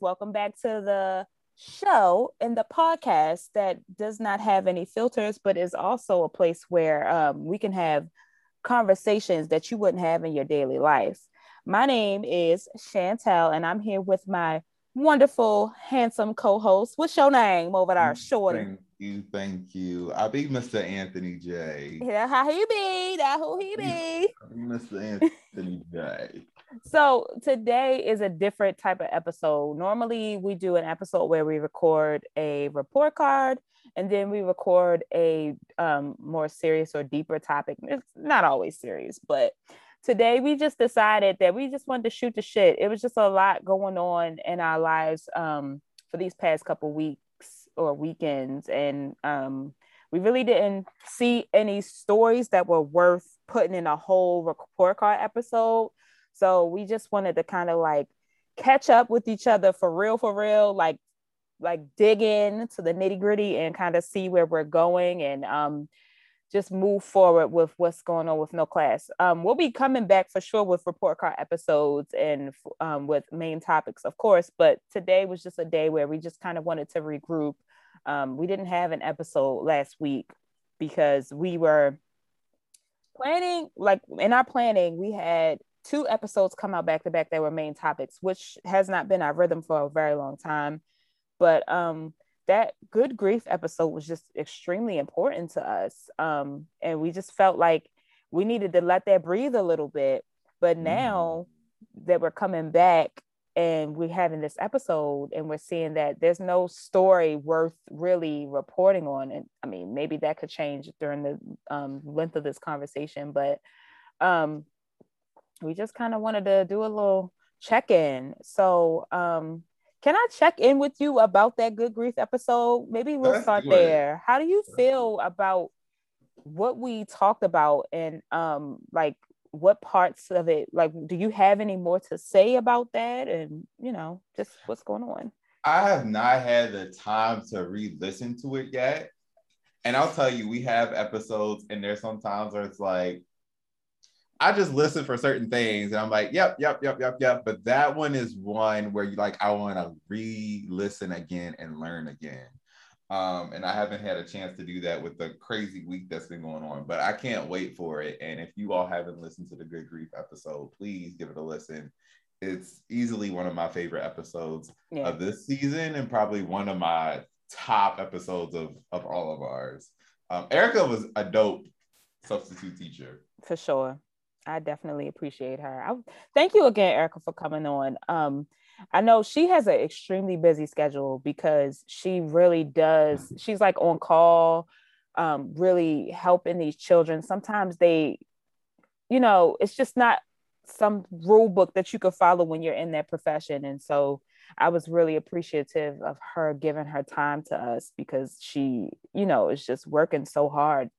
welcome back, classmates. Welcome back to the show and the podcast that does not have any filters, but is also a place where um, we can have conversations that you wouldn't have in your daily life. My name is Chantel, and I'm here with my wonderful, handsome co-host. What's your name over there, Shorty? Thank you, thank you. I'll be Mr. Anthony Jay. Yeah, how he be? That who he be? Mr. Anthony Jay. So today is a different type of episode. Normally, we do an episode where we record a report card and then we record a um, more serious or deeper topic. It's not always serious, but today we just decided that we just wanted to shoot the shit. It was just a lot going on in our lives um, for these past couple weeks or weekends, and um, we really didn't see any stories that were worth putting in a whole report card episode. So we just wanted to kind of like catch up with each other for real, for real, like like dig in to the nitty gritty and kind of see where we're going and um just move forward with what's going on with no class. Um, we'll be coming back for sure with report card episodes and um, with main topics, of course. But today was just a day where we just kind of wanted to regroup. Um, we didn't have an episode last week because we were planning, like in our planning, we had two episodes come out back to back that were main topics, which has not been our rhythm for a very long time. But um, that good grief episode was just extremely important to us. Um, and we just felt like we needed to let that breathe a little bit. But mm-hmm. now mm. that we're coming back and we're having this episode and we're seeing that there's no story worth really reporting on. And I mean, maybe that could change during the um, length of this conversation, but um, we just kind of wanted to do a little check in. So, um, can I check in with you about that good grief episode? Maybe we'll That's start there. How do you feel about what we talked about and um like what parts of it like do you have any more to say about that and you know just what's going on? I have not had the time to re-listen to it yet. And I'll tell you, we have episodes and there's sometimes where it's like I just listen for certain things and I'm like, yep, yep, yep, yep, yep. But that one is one where you like, I want to re listen again and learn again. Um, and I haven't had a chance to do that with the crazy week that's been going on, but I can't wait for it. And if you all haven't listened to the Good Grief episode, please give it a listen. It's easily one of my favorite episodes yeah. of this season and probably one of my top episodes of, of all of ours. Um, Erica was a dope substitute teacher. For sure. I definitely appreciate her. I, thank you again, Erica, for coming on. Um, I know she has an extremely busy schedule because she really does. She's like on call, um, really helping these children. Sometimes they, you know, it's just not some rule book that you could follow when you're in that profession. And so I was really appreciative of her giving her time to us because she, you know, is just working so hard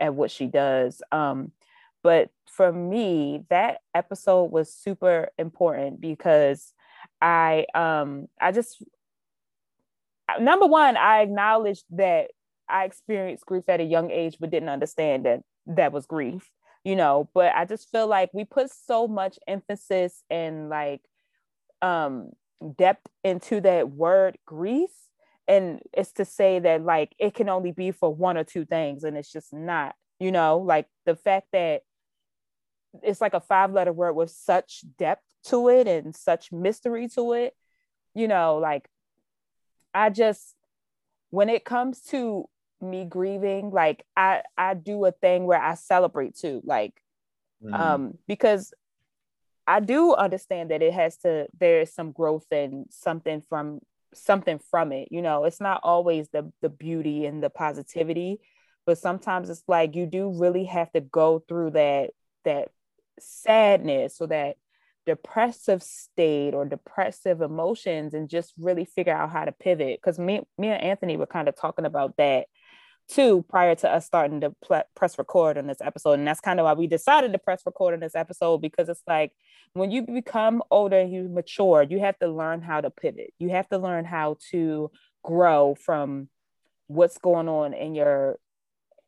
at what she does. Um, but for me, that episode was super important because I um I just number one, I acknowledged that I experienced grief at a young age but didn't understand that that was grief, you know, but I just feel like we put so much emphasis and like um depth into that word grief. And it's to say that like it can only be for one or two things and it's just not you know? Like the fact that it's like a five letter word with such depth to it and such mystery to it you know like i just when it comes to me grieving like i i do a thing where i celebrate too like mm-hmm. um because i do understand that it has to there is some growth and something from something from it you know it's not always the the beauty and the positivity but sometimes it's like you do really have to go through that that sadness or that depressive state or depressive emotions and just really figure out how to pivot. Because me, me and anthony were kind of talking about that too prior to us starting to pl- press record on this episode. And that's kind of why we decided to press record on this episode because it's like when you become older and you mature you have to learn how to pivot. You have to learn how to grow from what's going on in your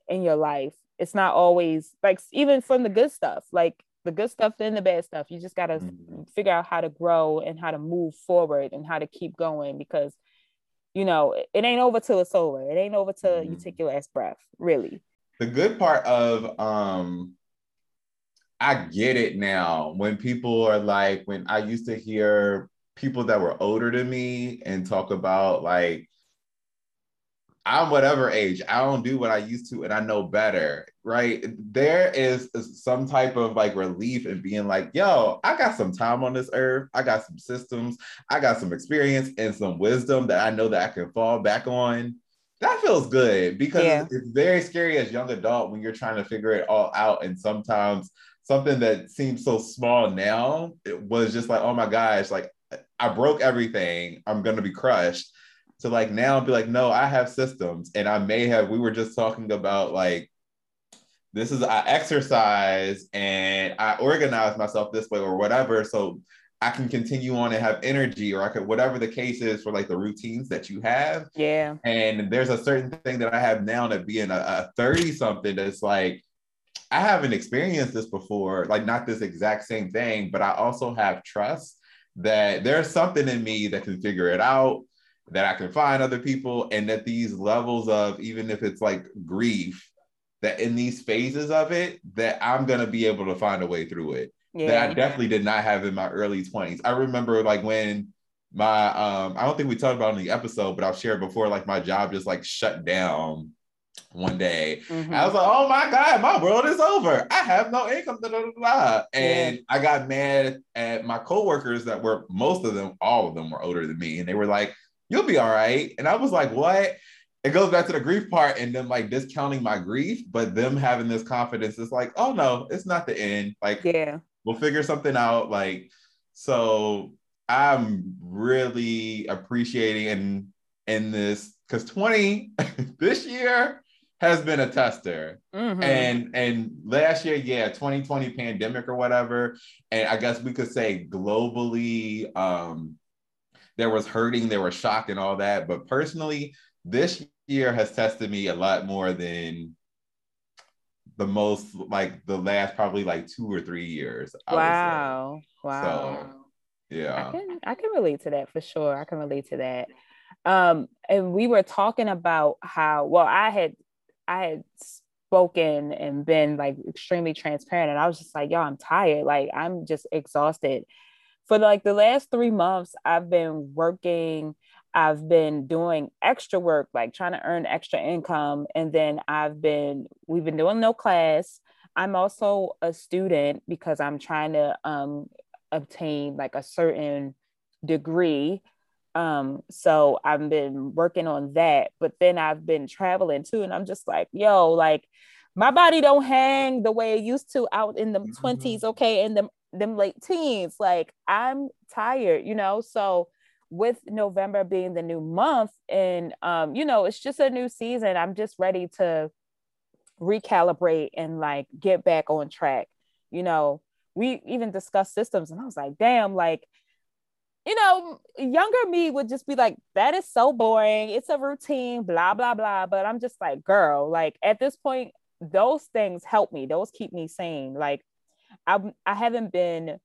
in your life. It's not always like even from the good stuff like the good stuff and the bad stuff. You just gotta mm-hmm. figure out how to grow and how to move forward and how to keep going because you know it ain't over till it's over. It ain't over till mm-hmm. you take your last breath, really. The good part of um I get it now when people are like when I used to hear people that were older than me and talk about like I'm whatever age. I don't do what I used to and I know better, right? There is some type of like relief in being like, yo, I got some time on this earth. I got some systems. I got some experience and some wisdom that I know that I can fall back on. That feels good because yeah. it's very scary as young adult when you're trying to figure it all out. And sometimes something that seems so small now, it was just like, oh my gosh, like I broke everything. I'm gonna be crushed to like now be like, no, I have systems. And I may have, we were just talking about like, this is I exercise and I organize myself this way or whatever. So I can continue on and have energy, or I could whatever the case is for like the routines that you have. Yeah. And there's a certain thing that I have now that being a 30 something that's like, I haven't experienced this before, like not this exact same thing, but I also have trust that there's something in me that can figure it out that I can find other people, and that these levels of even if it's like grief, that in these phases of it, that I'm gonna be able to find a way through it. Yeah. That I definitely did not have in my early 20s. I remember like when my um I don't think we talked about in the episode, but I've shared before, like my job just like shut down one day. Mm-hmm. I was like, oh my God, my world is over. I have no income. Blah, blah, blah. And yeah. I got mad at my coworkers that were most of them, all of them were older than me. And they were like, you'll be all right. And I was like, what? It goes back to the grief part and them like discounting my grief, but them having this confidence is like, oh no, it's not the end. Like, yeah, we'll figure something out. Like, so I'm really appreciating and in this because 20 this year has been a tester. Mm-hmm. And and last year, yeah, 2020 pandemic or whatever. And I guess we could say globally, um, there was hurting, there was shock and all that. But personally, this year has tested me a lot more than the most like the last probably like two or three years. wow. Wow. So, yeah. I can I can relate to that for sure. I can relate to that. Um, and we were talking about how well I had I had spoken and been like extremely transparent and I was just like, yo, I'm tired. Like I'm just exhausted for like the last three months, I've been working. I've been doing extra work, like trying to earn extra income. And then I've been, we've been doing no class. I'm also a student because I'm trying to um, obtain like a certain degree. Um, so I've been working on that, but then I've been traveling too. And I'm just like, yo, like my body don't hang the way it used to out in the mm-hmm. 20s, okay, in the them late teens like i'm tired you know so with november being the new month and um you know it's just a new season i'm just ready to recalibrate and like get back on track. You know we even discussed systems and i was like damn like you know younger me would just be like that is so boring it's a routine blah blah blah. But i'm just like girl like at this point those things help me those keep me sane like I, I haven't been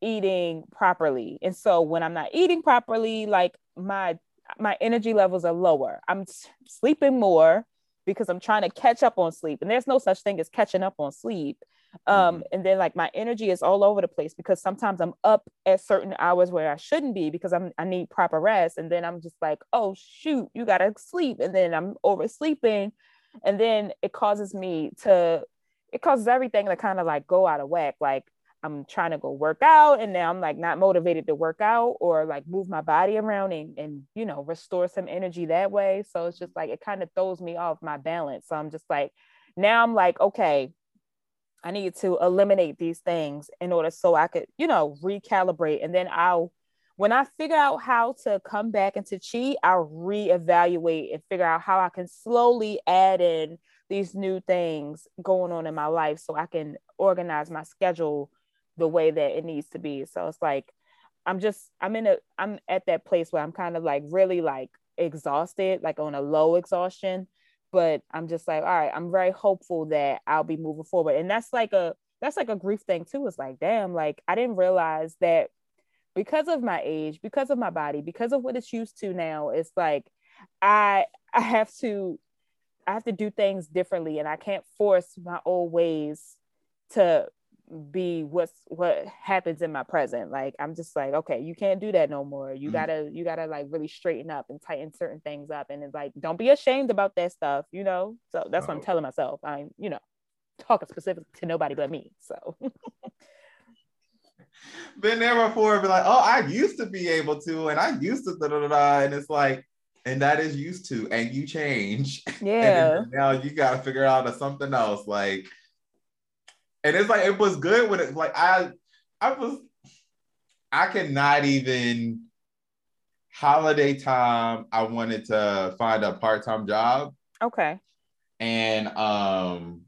eating properly. And so when I'm not eating properly, like my my energy levels are lower. I'm sleeping more because I'm trying to catch up on sleep. And there's no such thing as catching up on sleep. Um, mm-hmm. and then like my energy is all over the place because sometimes I'm up at certain hours where I shouldn't be because I'm I need proper rest. And then I'm just like, oh shoot, you gotta sleep. And then I'm oversleeping. And then it causes me to it causes everything to kind of like go out of whack. Like I'm trying to go work out and now I'm like not motivated to work out or like move my body around and, and you know restore some energy that way. So it's just like it kind of throws me off my balance. So I'm just like now I'm like, okay, I need to eliminate these things in order so I could, you know, recalibrate. And then I'll when I figure out how to come back into chi, I'll reevaluate and figure out how I can slowly add in these new things going on in my life so I can organize my schedule the way that it needs to be. So it's like I'm just I'm in a I'm at that place where I'm kind of like really like exhausted, like on a low exhaustion. But I'm just like, all right, I'm very hopeful that I'll be moving forward. And that's like a that's like a grief thing too. It's like, damn, like I didn't realize that because of my age, because of my body, because of what it's used to now, it's like I I have to I have to do things differently and I can't force my old ways to be what's what happens in my present. Like i'm just like okay you can't do that no more. You mm-hmm. gotta you gotta like really straighten up and tighten certain things up. And it's like don't be ashamed about that stuff you know? So that's oh. what i'm telling myself. I'm you know talking specific to nobody but me so. Been there before be like oh i used to be able to and i used to da, da, da, da. and it's like and that is used to and you change. Yeah. now you got to figure out something else like and it's like it was good when it like I I was I could not even holiday time I wanted to find a part-time job. Okay. And um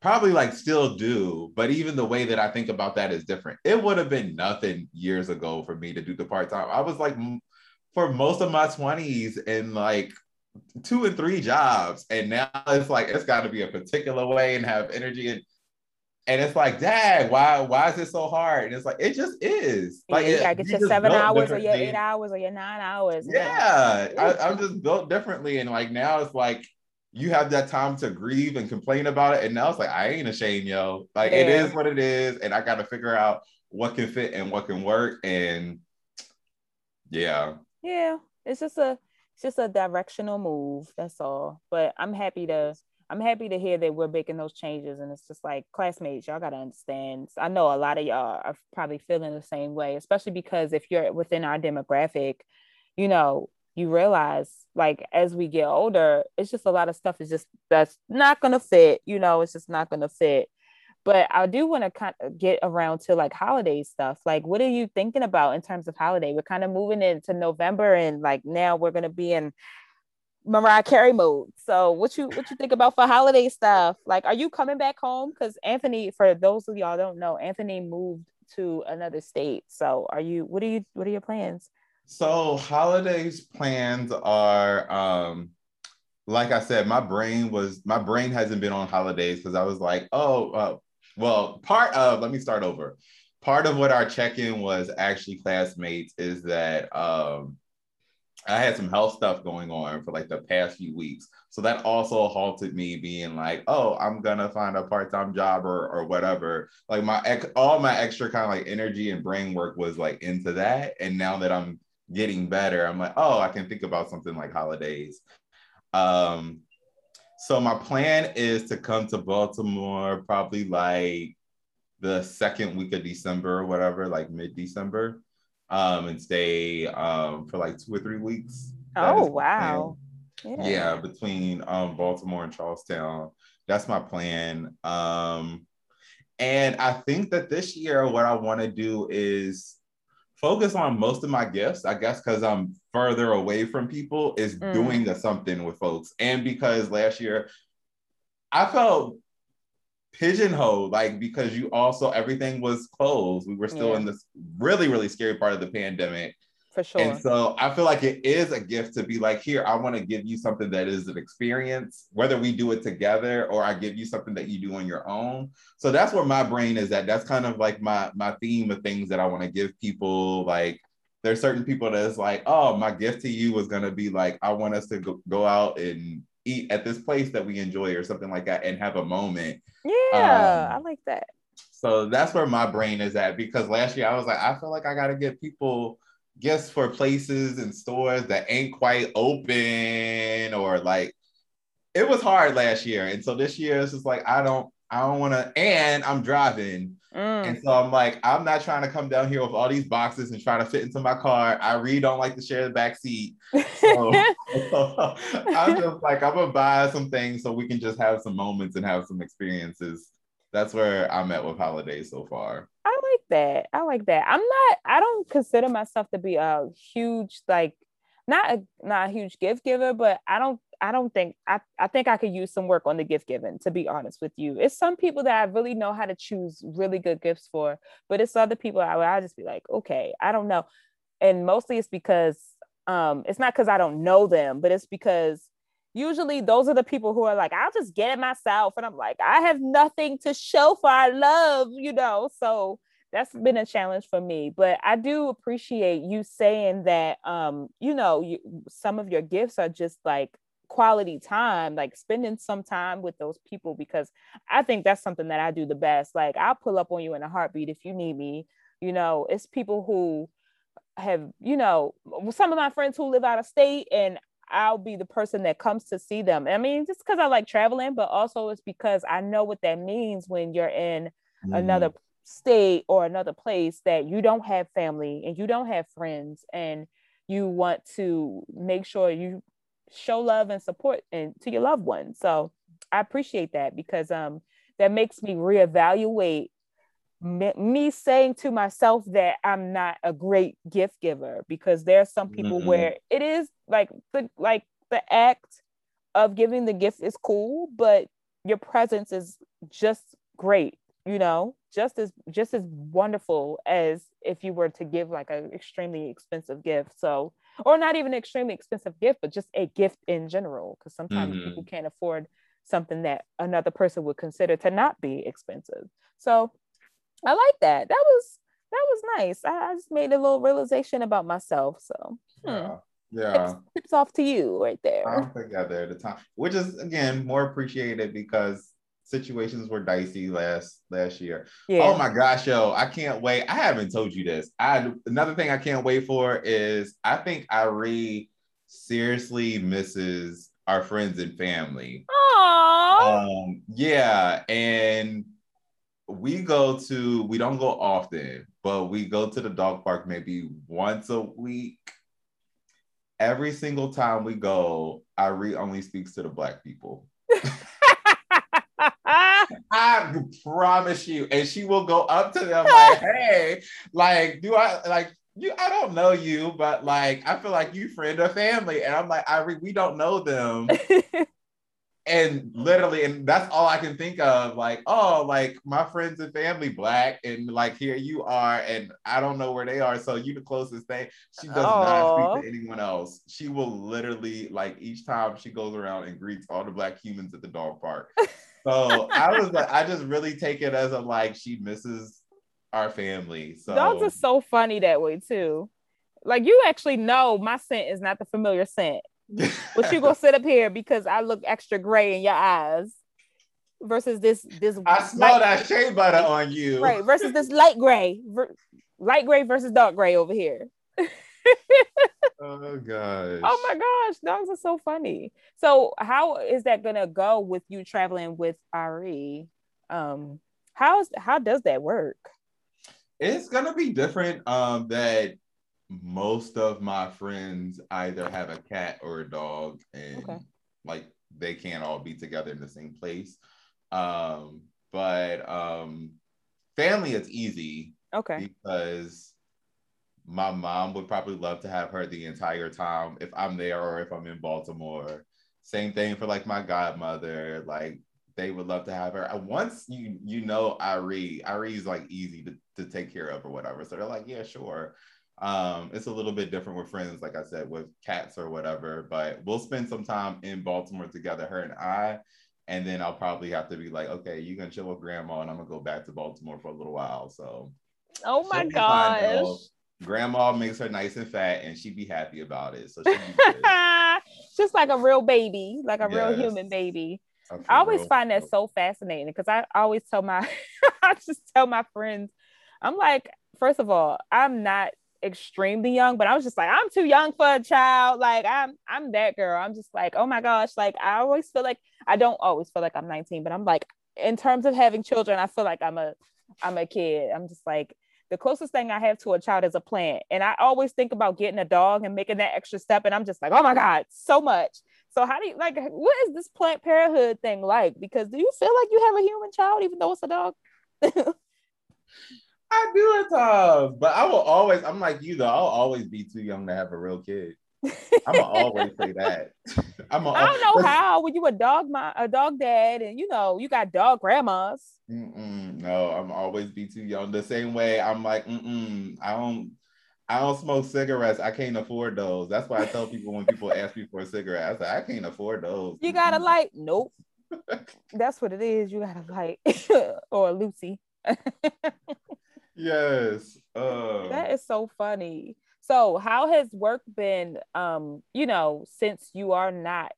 probably like still do, but even the way that I think about that is different. It would have been nothing years ago for me to do the part-time. I was like for most of my 20s in like two and three jobs and now it's like it's got to be a particular way and have energy and and it's like, Dad, why why is it so hard? And it's like, it just is. Like, yeah, you get your seven hours or your eight hours or your nine hours. Yeah, I, I'm just built differently, and like now it's like you have that time to grieve and complain about it, and now it's like I ain't ashamed, yo. Like yeah. it is what it is, and I got to figure out what can fit and what can work, and yeah, yeah, it's just a it's just a directional move. That's all. But I'm happy to I'm happy to hear that we're making those changes. And it's just like classmates, y'all gotta understand. I know a lot of y'all are probably feeling the same way, especially because if you're within our demographic, you know, you realize like as we get older, it's just a lot of stuff is just that's not gonna fit, you know, it's just not gonna fit. But I do want to kind of get around to like holiday stuff. Like, what are you thinking about in terms of holiday? We're kind of moving into November, and like now we're gonna be in Mariah Carey mode. So what you what you think about for holiday stuff? Like, are you coming back home? Because Anthony, for those of y'all don't know, Anthony moved to another state. So are you? What are you? What are your plans? So holidays plans are um like I said, my brain was my brain hasn't been on holidays because I was like, oh, uh, well, part of let me start over. Part of what our check-in was actually classmates is that um I had some health stuff going on for like the past few weeks. So that also halted me being like, oh, I'm gonna find a part-time job or or whatever. Like my all my extra kind of like energy and brain work was like into that. And now that I'm getting better, I'm like, oh, I can think about something like holidays. Um, so my plan is to come to Baltimore probably like the second week of December or whatever, like mid-December um, and stay um, for like two or three weeks. That oh wow! Yeah. yeah. between um, Baltimore and Charlestown, that's my plan. Um, and I think that this year, what I want to do is focus on most of my gifts. I guess because I'm further away from people, is mm. doing something with folks, and because last year I felt pigeonholed like because you also everything was closed. We were still yeah. in this really really scary part of the pandemic. For sure. and so i feel like it is a gift to be like here i want to give you something that is an experience whether we do it together or i give you something that you do on your own. So that's where my brain is at. That's kind of like my my theme of things that i want to give people like there's certain people that's like oh my gift to you was going to be like i want us to go, go out and eat at this place that we enjoy or something like that and have a moment. Yeah, um, I like that. So that's where my brain is at because last year I was like, I feel like I got to get people gifts for places and stores that ain't quite open or like it was hard last year. And so this year it's just like, I don't, I don't want to, and I'm driving. Mm. And so I'm like, I'm not trying to come down here with all these boxes and try to fit into my car. I really don't like to share the back seat. So, so I'm just like, I'm gonna buy some things so we can just have some moments and have some experiences. That's where I'm at with holidays so far. I like that. I like that. I'm not, I don't consider myself to be a huge, like, not a not a huge gift giver, but I don't I don't think I, I think I could use some work on the gift giving, to be honest with you. It's some people that I really know how to choose really good gifts for, but it's other people I I just be like, okay, I don't know. And mostly it's because um it's not because I don't know them, but it's because usually those are the people who are like, I'll just get it myself. And I'm like, I have nothing to show for our love, you know. So that's been a challenge for me. But I do appreciate you saying that um, you know, you, some of your gifts are just like quality time, like spending some time with those people because I think that's something that I do the best. Like I'll pull up on you in a heartbeat if you need me. You know, it's people who have, you know, some of my friends who live out of state and I'll be the person that comes to see them. I mean, just because I like traveling, but also it's because I know what that means when you're in mm. another state or another place that you don't have family and you don't have friends and you want to make sure you show love and support and to your loved ones. So I appreciate that because um that makes me reevaluate me saying to myself that I'm not a great gift giver because there are some people mm-hmm. where it is like the like the act of giving the gift is cool, but your presence is just great, you know, just as just as wonderful as if you were to give like an extremely expensive gift. So or not even an extremely expensive gift, but just a gift in general, because sometimes mm-hmm. people can't afford something that another person would consider to not be expensive. So I like that. That was that was nice. I, I just made a little realization about myself. So hmm. yeah, yeah. Tips, tips, off to you right there. I don't think I there at the time, which is again more appreciated because situations were dicey last last year. Yeah. Oh my gosh, yo, I can't wait. I haven't told you this. I another thing I can't wait for is I think Irie seriously misses our friends and family. Aww. Um, yeah, and we go to we don't go often, but we go to the dog park maybe once a week. Every single time we go, Irie only speaks to the black people. I promise you. And she will go up to them like, hey, like, do I like you? I don't know you, but like, I feel like you friend or family. And I'm like, Irie, we don't know them. and oh. literally, and that's all I can think of. Like, oh, like my friends and family black, and like here you are, and I don't know where they are. So you the closest thing. She does Aww. not speak to anyone else. She will literally like each time she goes around and greets all the black humans at the dog park. So I was like, I just really take it as a like she misses our family. So dogs are so funny that way too. Like you actually know my scent is not the familiar scent but you gonna sit up here because I look extra gray in your eyes versus this this I smell that shea butter on you. Right, versus this light gray. Ver- light gray versus dark gray over here. oh gosh. Oh my gosh, dogs are so funny. So how is that gonna go with you traveling with Irie? Um how's how does that work? It's gonna be different. Um that most of my friends either have a cat or a dog and okay. like they can't all be together in the same place um but um family is easy okay because my mom would probably love to have her the entire time if i'm there or if i'm in baltimore same thing for like my godmother like they would love to have her. once you you know Irie, Irie's like easy to, to take care of or whatever. So they're like, yeah, sure. Um, it's a little bit different with friends, like I said, with cats or whatever, but we'll spend some time in Baltimore together, her and I. And then I'll probably have to be like, okay, you can chill with grandma and I'm gonna go back to Baltimore for a little while. So oh my gosh. Grandma makes her nice and fat and she'd be happy about it. So just like a real baby, like a yes. real human baby. I always find that so fascinating because I always tell my I just tell my friends, I'm like, first of all, I'm not extremely young, but I was just like, I'm too young for a child. Like I'm I'm that girl. I'm just like, oh my gosh. Like I always feel like I don't always feel like I'm 19, but I'm like, in terms of having children, I feel like I'm a I'm a kid. I'm just like the closest thing I have to a child is a plant. And I always think about getting a dog and making that extra step. And I'm just like, oh my God, so much. So how do you like what is this plant parenthood thing like? Because do you feel like you have a human child even though it's a dog? I do at times, but I will always. I'm like you though. I'll always be too young to have a real kid. I'm gonna always say that. I'm. A, I don't know how when you a dog, my a dog dad, and you know you got dog grandmas. no, I'm always be too young. The same way I'm like, mm I don't. I don't smoke cigarettes. I can't afford those. That's why I tell people when people ask me for a cigarette, I say I can't afford those. You got a light? Nope. That's what it is. You got a light or loosie. Yes. Uh, that is so funny. So, how has work been? Um, you know, since you are not,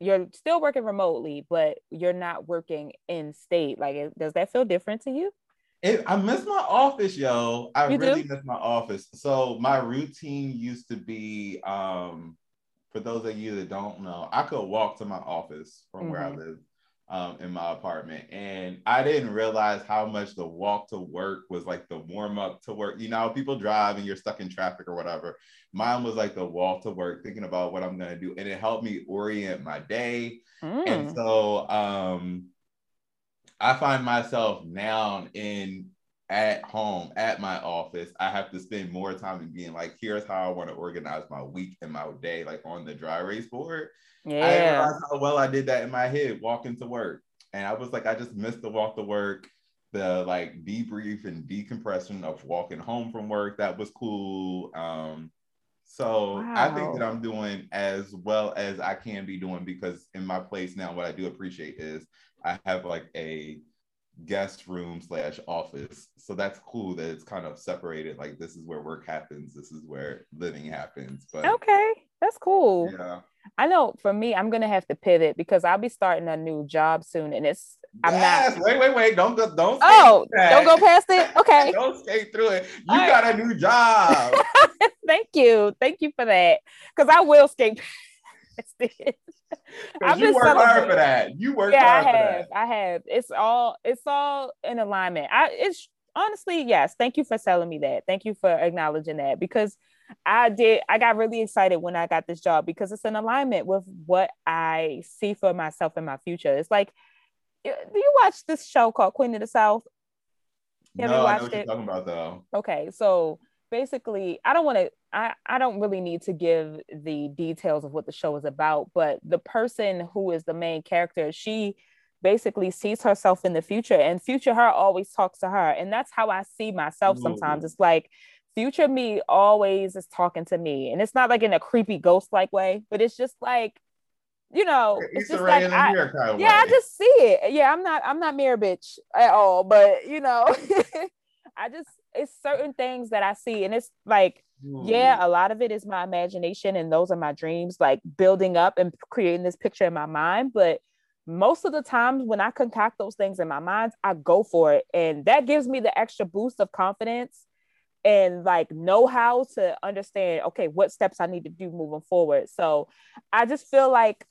you're still working remotely, but you're not working in state. Like, does that feel different to you? It, I miss my office, yo. I you really do? miss my office. So my routine used to be, um, for those of you that don't know, I could walk to my office from mm-hmm. where I mm-hmm. live um, in my apartment, and I didn't realize how much the walk to work was like the warm up to work. You know, people drive and you're stuck in traffic or whatever. Mine was like the walk to work, thinking about what I'm gonna do, and it helped me orient my day. Mm. And so, um, I find myself now in at home at my office. I have to spend more time in being like, here's how I want to organize my week and my day, like on the dry erase board. Yeah. I realized how well I did that in my head walking to work. And I was like, I just missed the walk to work, the like debrief and decompression of walking home from work. That was cool. Um, so wow. I think that I'm doing as well as I can be doing because in my place now, what I do appreciate is I have like a guest room slash office. So that's cool that it's kind of separated. Like this is where work happens, this is where living happens. But okay, that's cool. Yeah. I know for me, I'm gonna have to pivot because I'll be starting a new job soon, and it's I'm yes. not. Wait, wait, wait! Don't go. Don't. Oh, don't go past it. Okay. don't skate through it. You All got right. a new job. Thank you. Thank you for that. Because I will skate I've you work hard for that. You work yeah, hard I have. I have. It's all it's all in alignment. I it's honestly, yes. Thank you for telling me that. Thank you for acknowledging that because I did I got really excited when I got this job because it's in alignment with what I see for myself in my future. It's like do you watch this show called Queen of the South? Have no, you watched I know what it? you're talking about though. Okay, so basically i don't want to I, I don't really need to give the details of what the show is about but the person who is the main character she basically sees herself in the future and future her always talks to her and that's how i see myself sometimes. It's like future me always is talking to me and it's not like in a creepy ghost like way but it's just like you know it's, just like I, kind of yeah way. i just see it. Yeah i'm not i'm not mirror bitch at all but you know i just it's certain things that I see, and it's like, yeah, hmm. a lot of it is my imagination, and those are my dreams, like building up and creating this picture in my mind. But most of the times when I concoct those things in my mind, I go for it, and that gives me the extra boost of confidence and like know how to understand okay what steps i need to do moving forward so i just feel like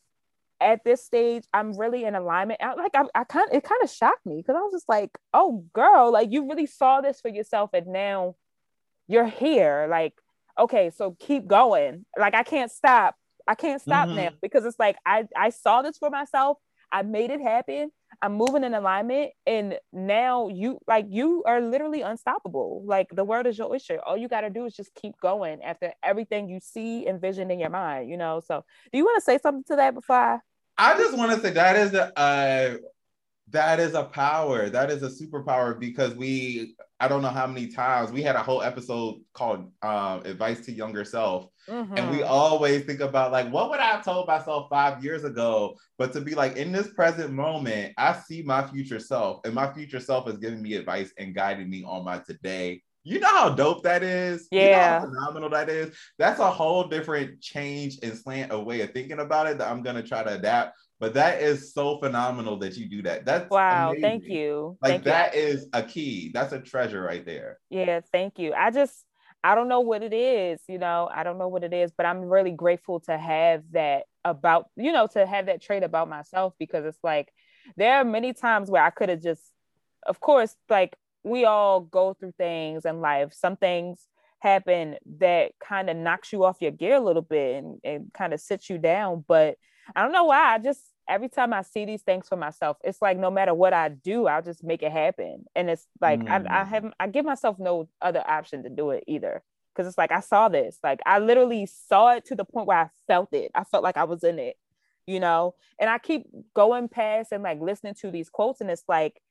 at this stage, I'm really in alignment. I, like I, I kind it kind of shocked me because I was just like, oh girl, like you really saw this for yourself, and now you're here. Like, okay, so keep going. Like I can't stop. I can't stop mm-hmm. now because it's like I I saw this for myself. I made it happen. I'm moving in alignment, and now you like you are literally unstoppable. Like the world is your oyster. All you got to do is just keep going after everything you see and vision in your mind. You know. So, do you want to say something to that before I? I just want to say that is a uh, that is a power. That is a superpower because we I don't know how many times we had a whole episode called um, "Advice to Younger Self," mm-hmm. and we mm-hmm. always think about like, what would I have told myself five years ago? But to be like in this present moment, I see my future self, and my future self is giving me advice and guiding me on my today. You know how dope that is? Yeah. You know phenomenal that is? That's a whole different change and slant of way of thinking about it that I'm gonna try to adapt but that is so phenomenal that you do that. That's wow. Amazing. Thank you. Like thank that you. is a key. That's a treasure right there. Yeah. Thank you. I just, I don't know what it is, you know, I don't know what it is, but I'm really grateful to have that about, you know, to have that trait about myself because it's like there are many times where I could have just, of course, like we all go through things in life. Some things happen that kind of knocks you off your gear a little bit and, and kind of sits you down. But I don't know why. I just every time I see these things for myself, it's like no matter what I do, I'll just make it happen. And it's like mm. I, I mm. have I give myself no other option to do it either. Cause it's like I saw this. Like I literally saw it to the point where I felt it. I felt like I was in it, you know. And I keep going past and like listening to these quotes, and it's like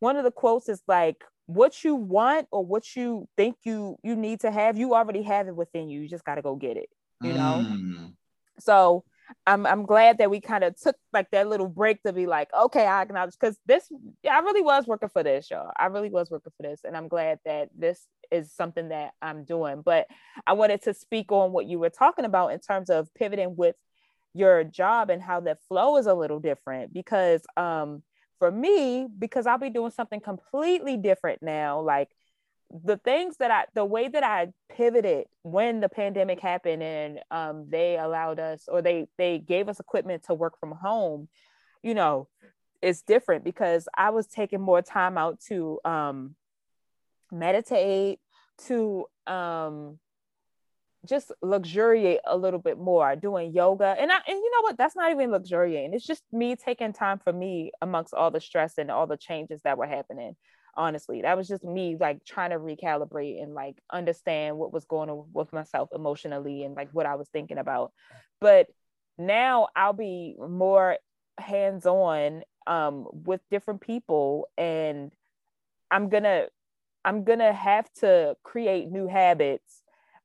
one of the quotes is like what you want or what you think you you need to have you already have it within you. You just got to go get it you know? Mm. so i'm i'm glad that we kind of took like that little break to be like okay i acknowledge because this i really was working for this y'all. I really was working for this and i'm glad that this is something that i'm doing. But i wanted to speak on what you were talking about in terms of pivoting with your job and how that flow is a little different because um for me because i'll be doing something completely different now like the things that i the way that i pivoted when the pandemic happened and um, they allowed us or they they gave us equipment to work from home you know it's different because i was taking more time out to um, meditate to um, just luxuriate a little bit more doing yoga and I, and you know what that's not even luxuriating it's just me taking time for me amongst all the stress and all the changes that were happening honestly that was just me like trying to recalibrate and like understand what was going on with myself emotionally and like what I was thinking about but now I'll be more hands-on um with different people and I'm gonna I'm gonna have to create new habits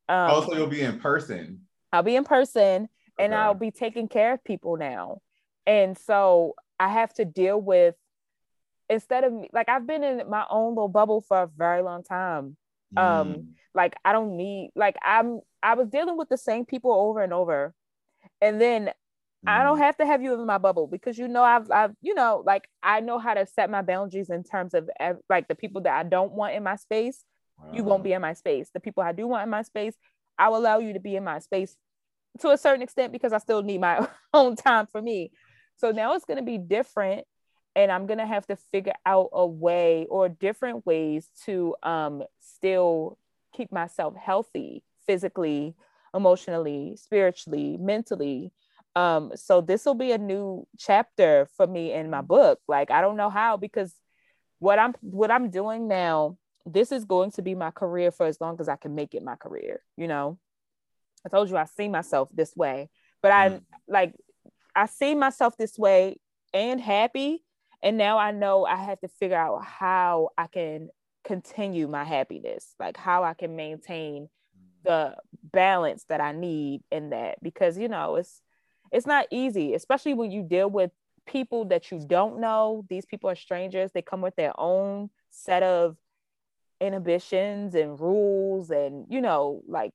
um, also, oh, you'll be in person. I'll be in person and okay. I'll be taking care of people now. And so I have to deal with, instead of like, I've been in my own little bubble for a very long time. Um, mm. Um, like I don't need, like I'm, I was dealing with the same people over and over. And then I don't mm. have to have you in my bubble because you know I've I've you know like I know how to set my boundaries in terms of like the people that I don't want in my space you won't be in my space. The people I do want in my space, I will allow you to be in my space to a certain extent because I still need my own time for me. So now it's going to be different. And I'm going to have to figure out a way or different ways to um, still keep myself healthy physically, emotionally, spiritually, mentally. Um, so this will be a new chapter for me in my book. Like I don't know how because what I'm what I'm doing now this is going to be my career for as long as I can make it my career. You know, I told you I see myself this way, but I mm. like I see myself this way and happy. And now I know I have to figure out how I can continue my happiness, like how I can maintain the balance that I need in that because you know it's it's not easy, especially when you deal with people that you don't know. These people are strangers. They come with their own set of inhibitions and rules and you know like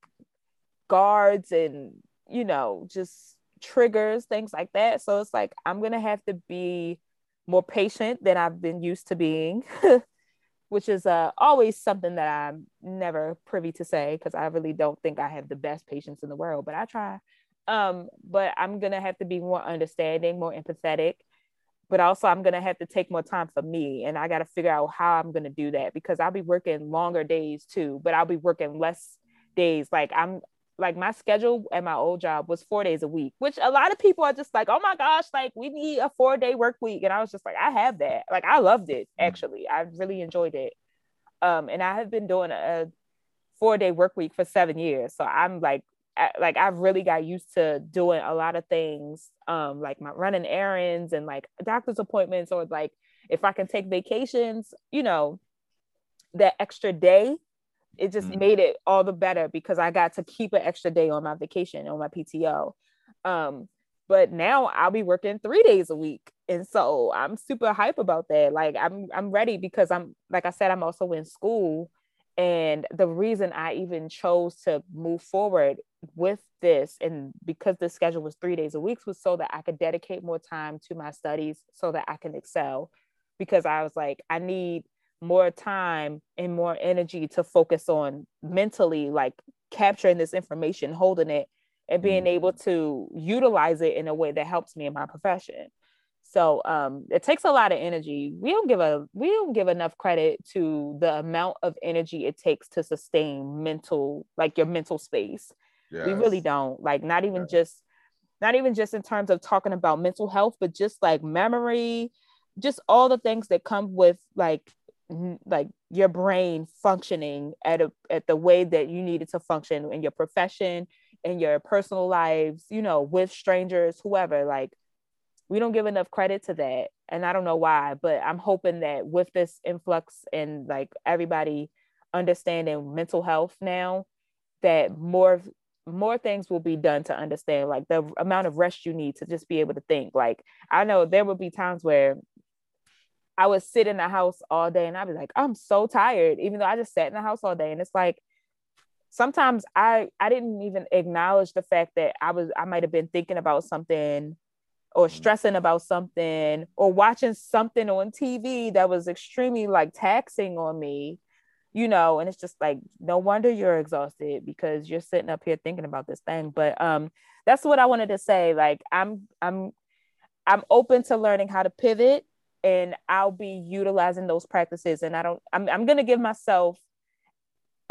guards and you know just triggers things like that. So it's like i'm gonna have to be more patient than i've been used to being which is uh, always something that i'm never privy to say because i really don't think i have the best patience in the world but i try. Um, but i'm gonna have to be more understanding more empathetic but also I'm gonna have to take more time for me and I gotta figure out how I'm gonna do that because I'll be working longer days too, but I'll be working less days. Like I'm like my schedule at my old job was four days a week, which a lot of people are just like, oh my gosh, like we need a four day work week. And I was just like, I have that. Like I loved it mm. actually. I really enjoyed it. Um, and I have been doing a four day work week for seven years. So I'm like like I've really got used to doing a lot of things, um, like my running errands and like doctor's appointments, or like if I can take vacations, you know, that extra day, it just mm-hmm. made it all the better because I got to keep an extra day on my vacation on my PTO. Um, but now I'll be working three days a week, and so I'm super hype about that. Like I'm I'm ready because I'm like I said, I'm also in school and the reason I even chose to move forward with this, and because the schedule was three days a week, was so that I could dedicate more time to my studies so that I can excel. Because I was like, I need more time and more energy to focus on mentally, like capturing this information, holding it, and being mm-hmm. able to utilize it in a way that helps me in my profession. So um, it takes a lot of energy. We don't give a we don't give enough credit to the amount of energy it takes to sustain mental like your mental space. Yes. We really don't. Like not even yes. just not even just in terms of talking about mental health, but just like memory, just all the things that come with like like your brain functioning at a at the way that you need it to function in your profession in your personal lives you know with strangers whoever like we don't give enough credit to that and i don't know why but i'm hoping that with this influx and like everybody understanding mental health now that more more things will be done to understand like the amount of rest you need to just be able to think. Like i know there will be times where i would sit in the house all day and i'd be like i'm so tired even though i just sat in the house all day and it's like sometimes i i didn't even acknowledge the fact that i was i might have been thinking about something or mm-hmm. stressing about something or watching something on TV that was extremely like taxing on me, you know, and it's just like no wonder you're exhausted because you're sitting up here thinking about this thing. But um that's what I wanted to say. Like I'm I'm I'm open to learning how to pivot and I'll be utilizing those practices and I don't I'm I'm going to give myself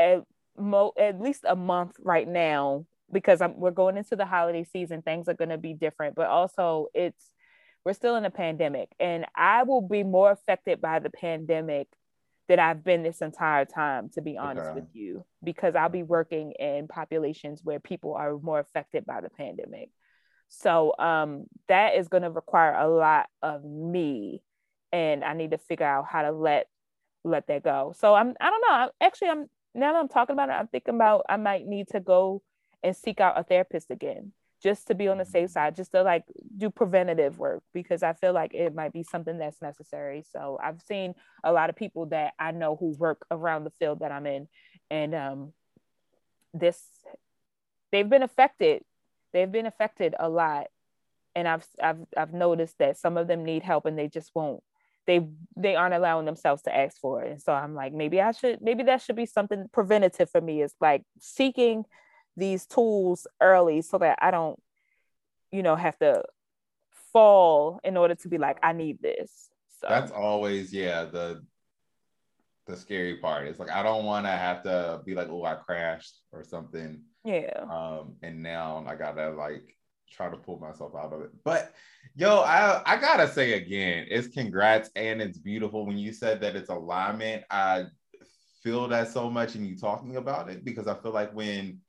a mo at least a month right now because I'm, we're going into the holiday season things are going to be different but also it's we're still in a pandemic and i will be more affected by the pandemic than i've been this entire time to be honest okay. with you because i'll be working in populations where people are more affected by the pandemic so um, that is going to require a lot of me and i need to figure out how to let let that go so i'm i don't know actually i'm now that i'm talking about it i'm thinking about i might need to go and seek out a therapist again just to be on the safe side just to like do preventative work because i feel like it might be something that's necessary. So i've seen a lot of people that i know who work around the field that i'm in and um this they've been affected. They've been affected a lot and i've i've i've noticed that some of them need help and they just won't they they aren't allowing themselves to ask for it. And so i'm like maybe i should maybe that should be something preventative for me is like seeking these tools early so that I don't, you know, have to fall in order to be like, I need this. So that's always, yeah, the the scary part. It's like I don't want to have to be like, oh, I crashed or something. Yeah. Um, and now I gotta like try to pull myself out of it. But yo, I I gotta say again, it's congrats and it's beautiful. When you said that it's alignment, I feel that so much in you talking about it because I feel like when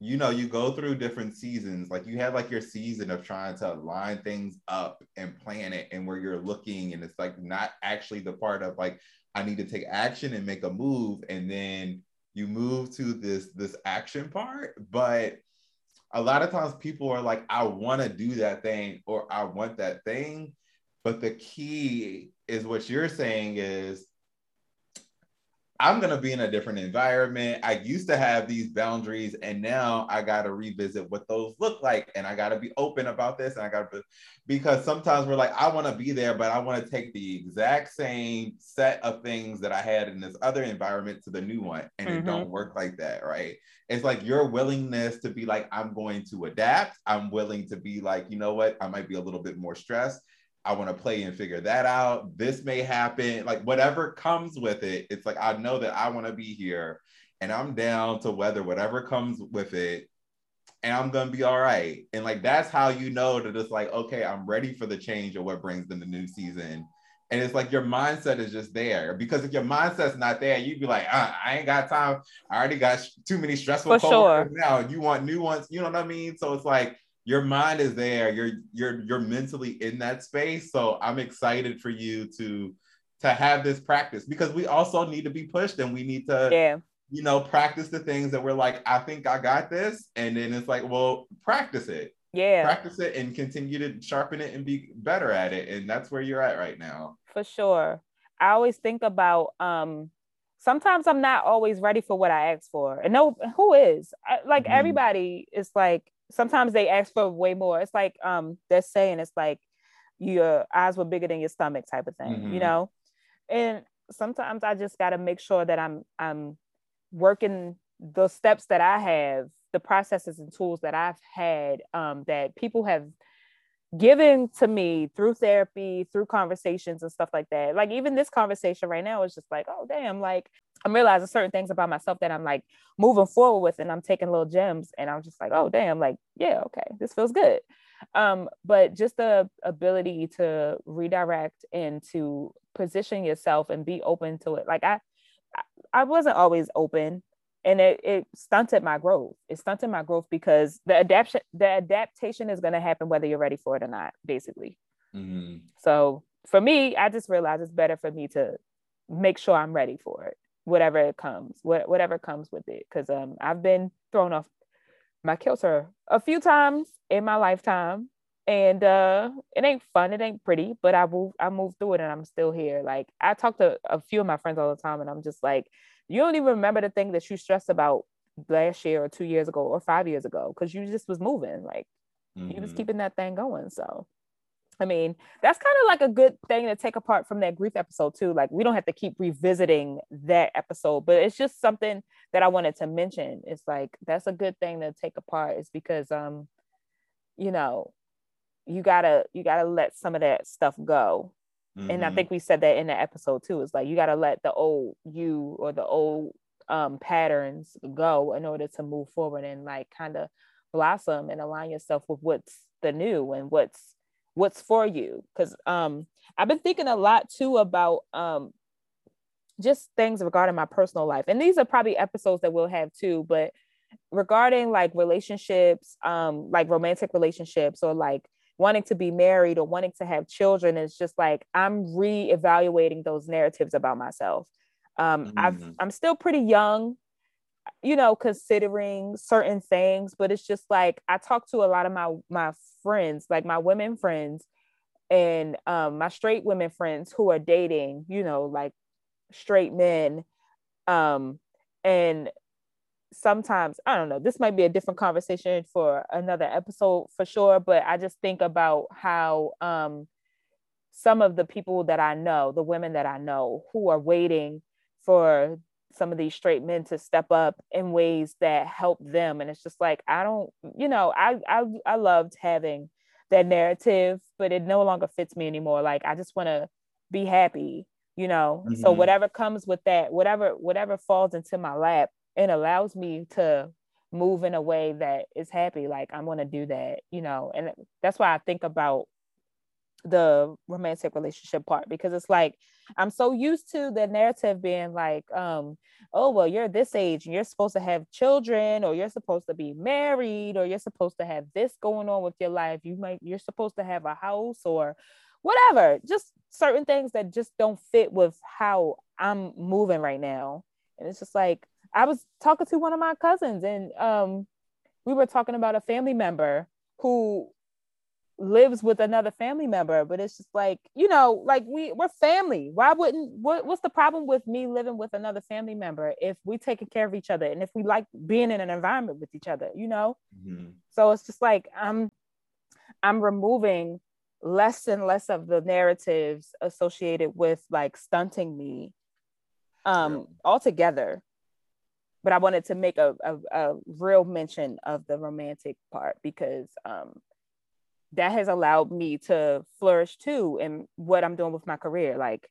you know you go through different seasons like you have like your season of trying to line things up and plan it and where you're looking and it's like not actually the part of like i need to take action and make a move and then you move to this this action part. But a lot of times people are like i want to do that thing or i want that thing. But the key is what you're saying is I'm going to be in a different environment. I used to have these boundaries and now I got to revisit what those look like. And I got to be open about this. And I got to, because sometimes we're like, I want to be there, but I want to take the exact same set of things that I had in this other environment to the new one. And mm-hmm. it don't work like that, right? It's like your willingness to be like, I'm going to adapt. I'm willing to be like, you know what? I might be a little bit more stressed I want to play and figure that out. This may happen, like whatever comes with it. It's like I know that I want to be here and I'm down to weather whatever comes with it and I'm gonna be all right. And like that's how you know that it's like, okay, I'm ready for the change or what brings in the new season. And it's like your mindset is just there because if your mindset's not there, you'd be like, uh, I ain't got time. I already got too many stressful for sure. now. You want new ones, you know what I mean? So it's like your mind is there. You're you're you're mentally in that space. So i'm excited for you to to have this practice because we also need to be pushed and we need to yeah. you know practice the things that we're like i think i got this. And then it's like well practice it. Yeah. Practice it and continue to sharpen it and be better at it. And that's where you're at right now. For sure. I always think about um sometimes i'm not always ready for what i ask for. And no who is? I, like mm-hmm. everybody is like sometimes they ask for way more. It's like um they're saying it's like your eyes were bigger than your stomach type of thing, mm-hmm. you know? And sometimes I just gotta make sure that I'm I'm working the steps that I have, the processes and tools that I've had um, that people have given to me through therapy, through conversations and stuff like that. Like even this conversation right now is just like, oh damn, like I'm realizing certain things about myself that I'm like moving forward with and I'm taking little gems and I'm just like, oh damn, like, yeah, okay, this feels good. Um, but just the ability to redirect and to position yourself and be open to it. Like I I wasn't always open and it, it stunted my growth it stunted my growth because the adaptation the adaptation is going to happen whether you're ready for it or not basically mm-hmm. so for me i just realized it's better for me to make sure i'm ready for it whatever it comes what, whatever comes with it. Because um i've been thrown off my kilter a few times in my lifetime and uh it ain't fun it ain't pretty but i move i moved through it and i'm still here. Like i talk to a few of my friends all the time and i'm just like you don't even remember the thing that you stressed about last year or two years ago or five years ago because you just was moving like mm-hmm. you was keeping that thing going so i mean that's kind of like a good thing to take apart from that grief episode too like we don't have to keep revisiting that episode but it's just something that i wanted to mention it's like that's a good thing to take apart is because um you know you gotta you gotta let some of that stuff go Mm-hmm. And I mm-hmm. think we said that in the episode too. It's like you got to let the old you or the old um, patterns go in order to move forward and like kind of blossom and align yourself with what's the new and what's what's for you. Because um, I've been thinking a lot too about um, just things regarding my personal life, and these are probably episodes that we'll have too. But regarding like relationships, um, like romantic relationships or like wanting to be married or wanting to have children it's just like i'm re-evaluating those narratives about myself um mm-hmm. I've, i'm still pretty young you know considering certain things but it's just like i talk to a lot of my my friends like my women friends and um my straight women friends who are dating you know like straight men um and sometimes I don't know, this might be a different conversation for another episode for sure, but I just think about how um some of the people that I know, the women that I know who are waiting for some of these straight men to step up in ways that help them and it's just like I don't, you know, I I I loved having that narrative, but it no longer fits me anymore. Like I just want to be happy, you know. Mm-hmm. So whatever comes with that, whatever whatever falls into my lap, it allows me to move in a way that is happy like i'm going to do that you know and that's why i think about the romantic relationship part because it's like i'm so used to the narrative being like um oh well you're this age and you're supposed to have children or you're supposed to be married or you're supposed to have this going on with your life. You might you're supposed to have a house or whatever. Just certain things that just don't fit with how i'm moving right now. And it's just like I was talking to one of my cousins and um, we were talking about a family member who lives with another family member but it's just like you know like we we're family why wouldn't what, what's the problem with me living with another family member if we taking care of each other and if we like being in an environment with each other you know mm-hmm. so it's just like i'm i'm removing less and less of the narratives associated with like stunting me um yeah. altogether but I wanted to make a, a, a, real mention of the romantic part because um, that has allowed me to flourish too in what I'm doing with my career. Like,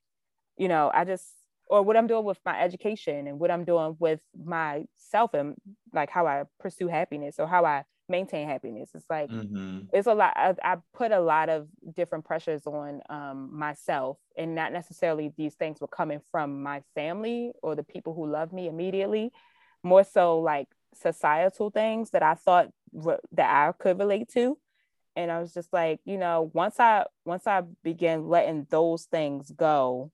you know, I just, or what I'm doing with my education and what I'm doing with myself and like how I pursue happiness or how I maintain happiness. It's like, mm-hmm. it's a lot, I, I, put a lot of different pressures on um, myself and not necessarily these things were coming from my family or the people who love me immediately more so like societal things that I thought re- that I could relate to. And I was just like, you know, once I once I began letting those things go,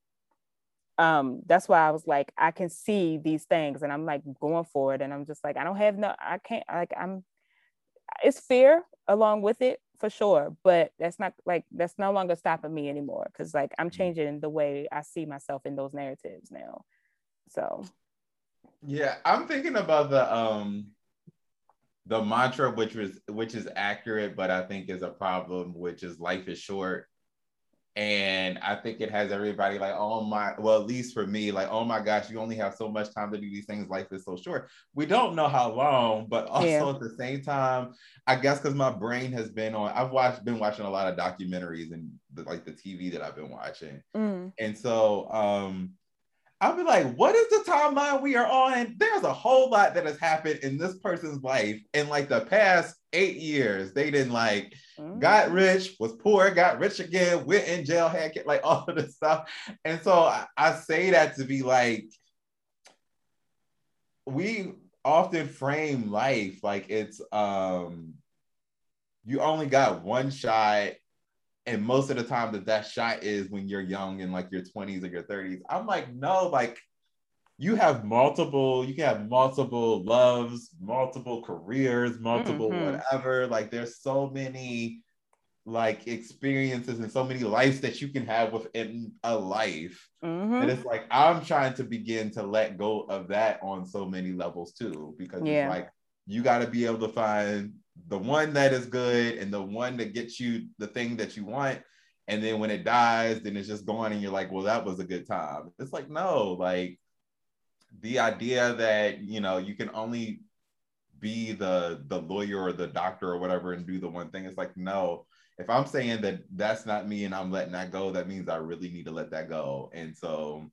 um, that's why I was like, I can see these things and I'm like going for it. And I'm just like, I don't have no, I can't like I'm it's fear along with it for sure, but that's not like that's no longer stopping me anymore because like I'm mm-hmm. changing the way I see myself in those narratives now. So yeah, I'm thinking about the um the mantra which was which is accurate, but I think is a problem, which is life is short. And I think it has everybody like, oh my, well, at least for me, like, oh my gosh, you only have so much time to do these things. Life is so short. We don't know how long, but also yeah. at the same time, I guess because my brain has been on, I've watched, been watching a lot of documentaries and the, like the TV that I've been watching. Mm. And so, um, I'll be like, what is the timeline we are on? There's a whole lot that has happened in this person's life in like the past eight years. They didn't like mm-hmm. got rich, was poor, got rich again, went in jail, had like all of this stuff. And so I, I say that to be like, we often frame life like it's um you only got one shot and most of the time that that shot is when you're young in like your 20s or your 30s i'm like no like you have multiple you can have multiple loves multiple careers multiple mm-hmm. whatever like there's so many like experiences and so many lives that you can have within a life mm-hmm. and it's like i'm trying to begin to let go of that on so many levels too because yeah. it's like you got to be able to find the one that is good and the one that gets you the thing that you want. And then when it dies then it's just gone and you're like well that was a good time. It's like no like the idea that you know you can only be the the lawyer or the doctor or whatever and do the one thing. It's like no if i'm saying that that's not me and i'm letting that go that means i really need to let that go. And so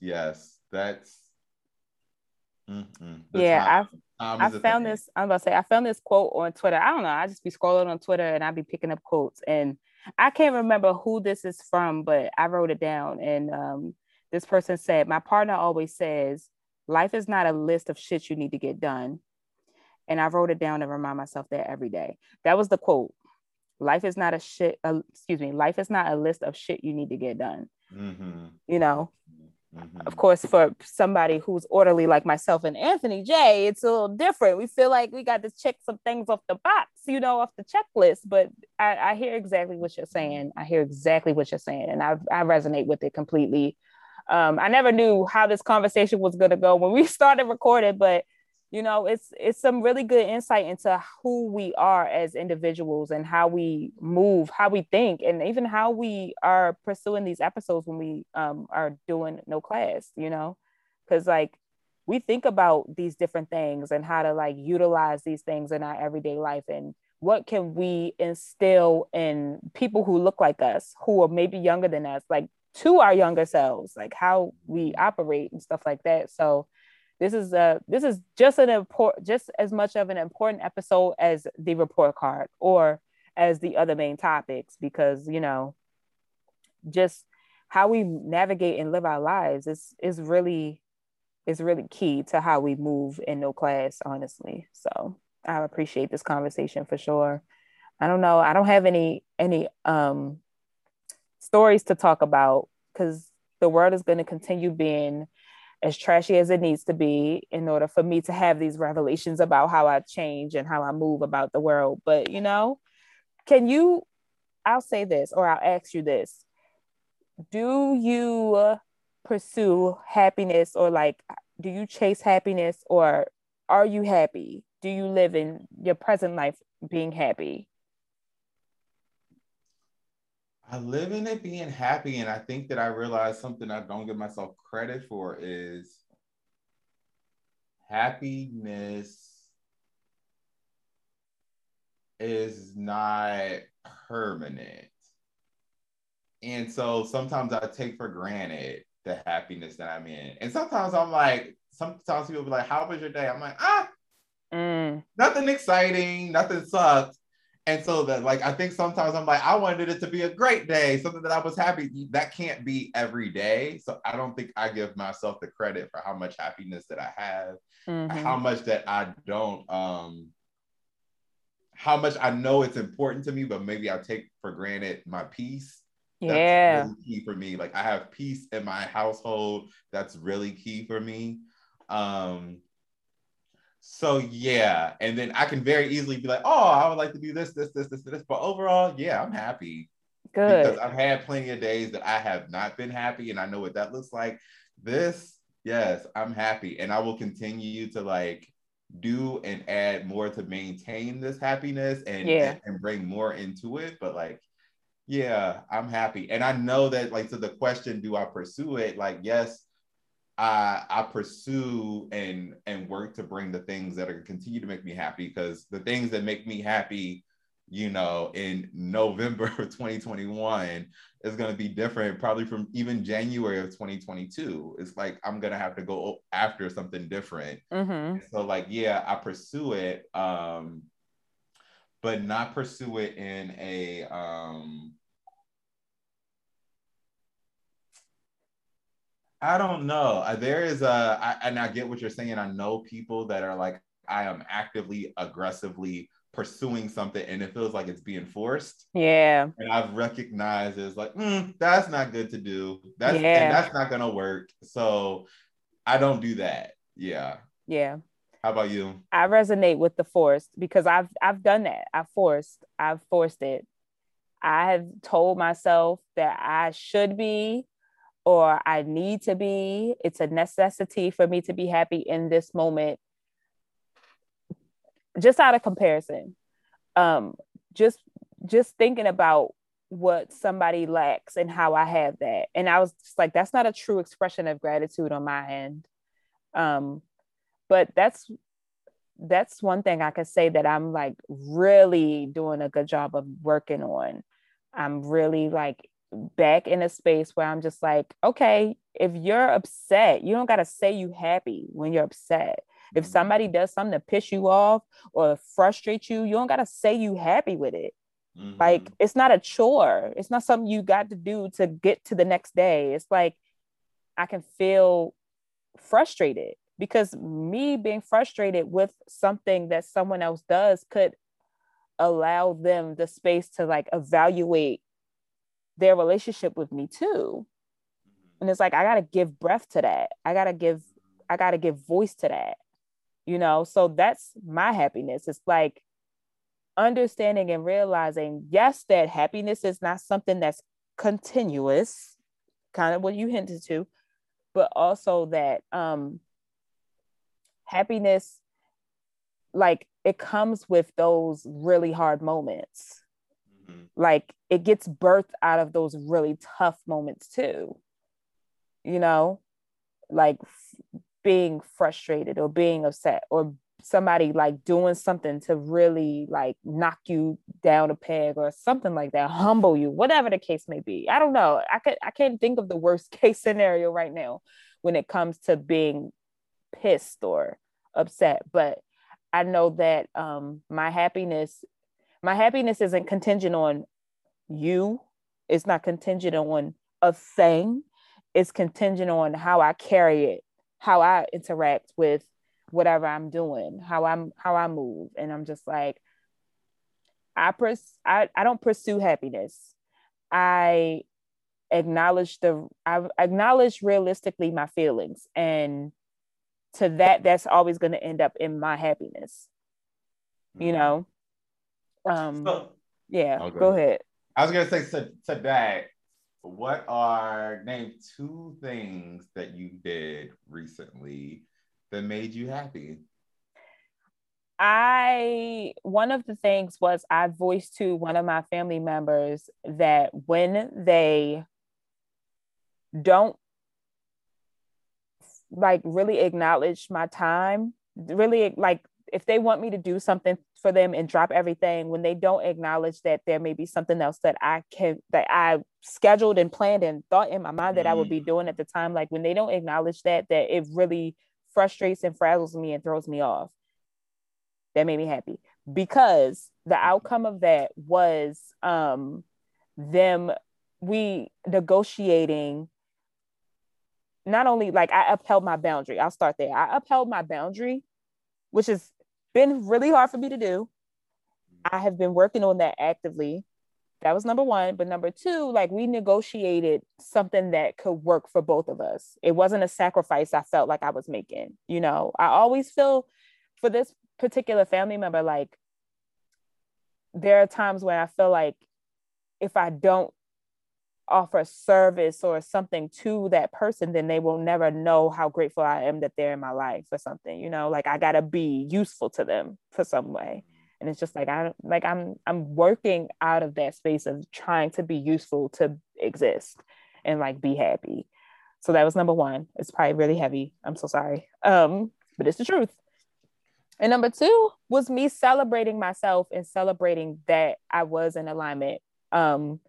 yes that's yeah i've i found this i'm about to say i found this quote on twitter i don't know i just be scrolling on twitter and i be picking up quotes and i can't remember who this is from but i wrote it down and um this person said, My partner always says, life is not a list of shit you need to get done. And I wrote it down to remind myself that every day. That was the quote. Life is not a shit, uh, excuse me, life is not a list of shit you need to get done. Mm-hmm. You know, mm-hmm. of course, for somebody who's orderly like myself and Anthony Jay, it's a little different. We feel like we got to check some things off the box, you know, off the checklist. But I, I hear exactly what you're saying. I hear exactly what you're saying. And I, I resonate with it completely um, I never knew how this conversation was going to go when we started recording, but you know, it's it's some really good insight into who we are as individuals and how we move, how we think, and even how we are pursuing these episodes when we um, are doing no class. You know, because like we think about these different things and how to like utilize these things in our everyday life and what can we instill in people who look like us who are maybe younger than us like to our younger selves, like how we operate and stuff like that. So this is a this is just an important just as much of an important episode as the report card or as the other main topics because you know just how we navigate and live our lives is is really is really key to how we move in no class honestly. So i appreciate this conversation for sure. I don't know. I don't have any any um stories to talk about because the world is going to continue being as trashy as it needs to be in order for me to have these revelations about how I change and how I move about the world. But, you know, can you, I'll say this or I'll ask you this Do you pursue happiness or like, do you chase happiness or are you happy? Do you live in your present life being happy? I live in it being happy. And I think that I realized something I don't give myself credit for is happiness is not permanent. And so sometimes I take for granted the happiness that I'm in. And sometimes I'm like, sometimes people be like, How was your day? I'm like, ah, mm. nothing exciting, nothing sucks. And so that like I think sometimes I'm like, I wanted it to be a great day, something that I was happy. That can't be every day. So I don't think I give myself the credit for how much happiness that I have, mm-hmm. how much that I don't um how much I know it's important to me, but maybe I take for granted my peace. That's yeah. really key for me. Like I have peace in my household. That's really key for me. Um, so yeah, and then I can very easily be like, oh, I would like to do this, this, this, this, this. But overall, yeah, I'm happy. Good. Because I've had plenty of days that I have not been happy, and I know what that looks like. This, yes, I'm happy, and I will continue to like do and add more to maintain this happiness and, yeah. and, and bring more into it. But like, yeah, I'm happy, and I know that like to the question, do I pursue it? Like, yes, I I pursue and and work to bring the things that are continue to make me happy because the things that make me happy, you know, in November of 2021 is going to be different probably from even January of 2022. It's like I'm going to have to go after something different. Mm-hmm. So like yeah, I pursue it um but not pursue it in a um I don't know. There is a, I, and I get what you're saying. I know people that are like, I am actively, aggressively pursuing something, and it feels like it's being forced. Yeah. And I've recognized it's like, mm, that's not good to do. That's Yeah. and that's not gonna work. So I don't do that. Yeah. Yeah. How about you? I resonate with the forced because I've I've done that. I've forced. I've forced it. I have told myself that I should be or I need to be. It's a necessity for me to be happy in this moment. Just out of comparison. Um just just thinking about what somebody lacks and how I have that. And I was just like that's not a true expression of gratitude on my end. Um but that's that's one thing I could say that I'm like really doing a good job of working on. I'm really like back in a space where I'm just like, okay, if you're upset, you don't got to say you happy when you're upset. If somebody does something to piss you off or frustrate you, you don't got to say you happy with it. Mhm. Like it's not a chore. It's not something you got to do to get to the next day. It's like I can feel frustrated because me being frustrated with something that someone else does could allow them the space to like evaluate their relationship with me too. And it's like I got to give breath to that. I got to give I got to give voice to that. You know, so that's my happiness. It's like understanding and realizing yes that happiness is not something that's continuous, kind of what you hinted to, but also that um happiness like it comes with those really hard moments Mhm. like it gets birthed out of those really tough moments too you know? Like f- being frustrated or being upset or somebody like doing something to really like knock you down a peg or something like that humble you whatever the case may be. I don't know. I could i can't think of the worst case scenario right now when it comes to being pissed or upset but i know that um my happiness my happiness isn't contingent on you. It's not contingent on a thing. It's contingent on how i carry it how i interact with whatever i'm doing how i'm how i move. And i'm just like i pers- I, I don't pursue happiness. I acknowledge the i acknowledge realistically my feelings. And to that that's always going to end up in my happiness you mm-hmm. know um So, yeah go go ahead I was gonna say to, to that, what are name two things that you did recently that made you happy? I one of the things was I voiced to one of my family members that when they don't like really acknowledge my time, really like if they want me to do something for them and drop everything, when they don't acknowledge that there may be something else that I can that I scheduled and planned and thought in my mind that I would be doing at the time, like when they don't acknowledge that, that it really frustrates and frazzles me and throws me off. That made me happy because the outcome of that was um them we negotiating not only like I upheld my boundary. I'll start there. I upheld my boundary which has been really hard for me to do. I have been working on that actively. That was number 1 but number 2 like we negotiated something that could work for both of us. It wasn't a sacrifice I felt like I was making you know? I always feel for this particular family member, like there are times where I feel like if I don't offer service or something to that person, then they will never know how grateful I am that they're in my life or something, you know, like I gotta be useful to them for some way. And it's just like I like I'm I'm working out of that space of trying to be useful to exist and like be happy. So that was number one. It's probably really heavy. I'm so sorry. Um, but it's the truth. And number two was me celebrating myself and celebrating that I was in alignment. Um,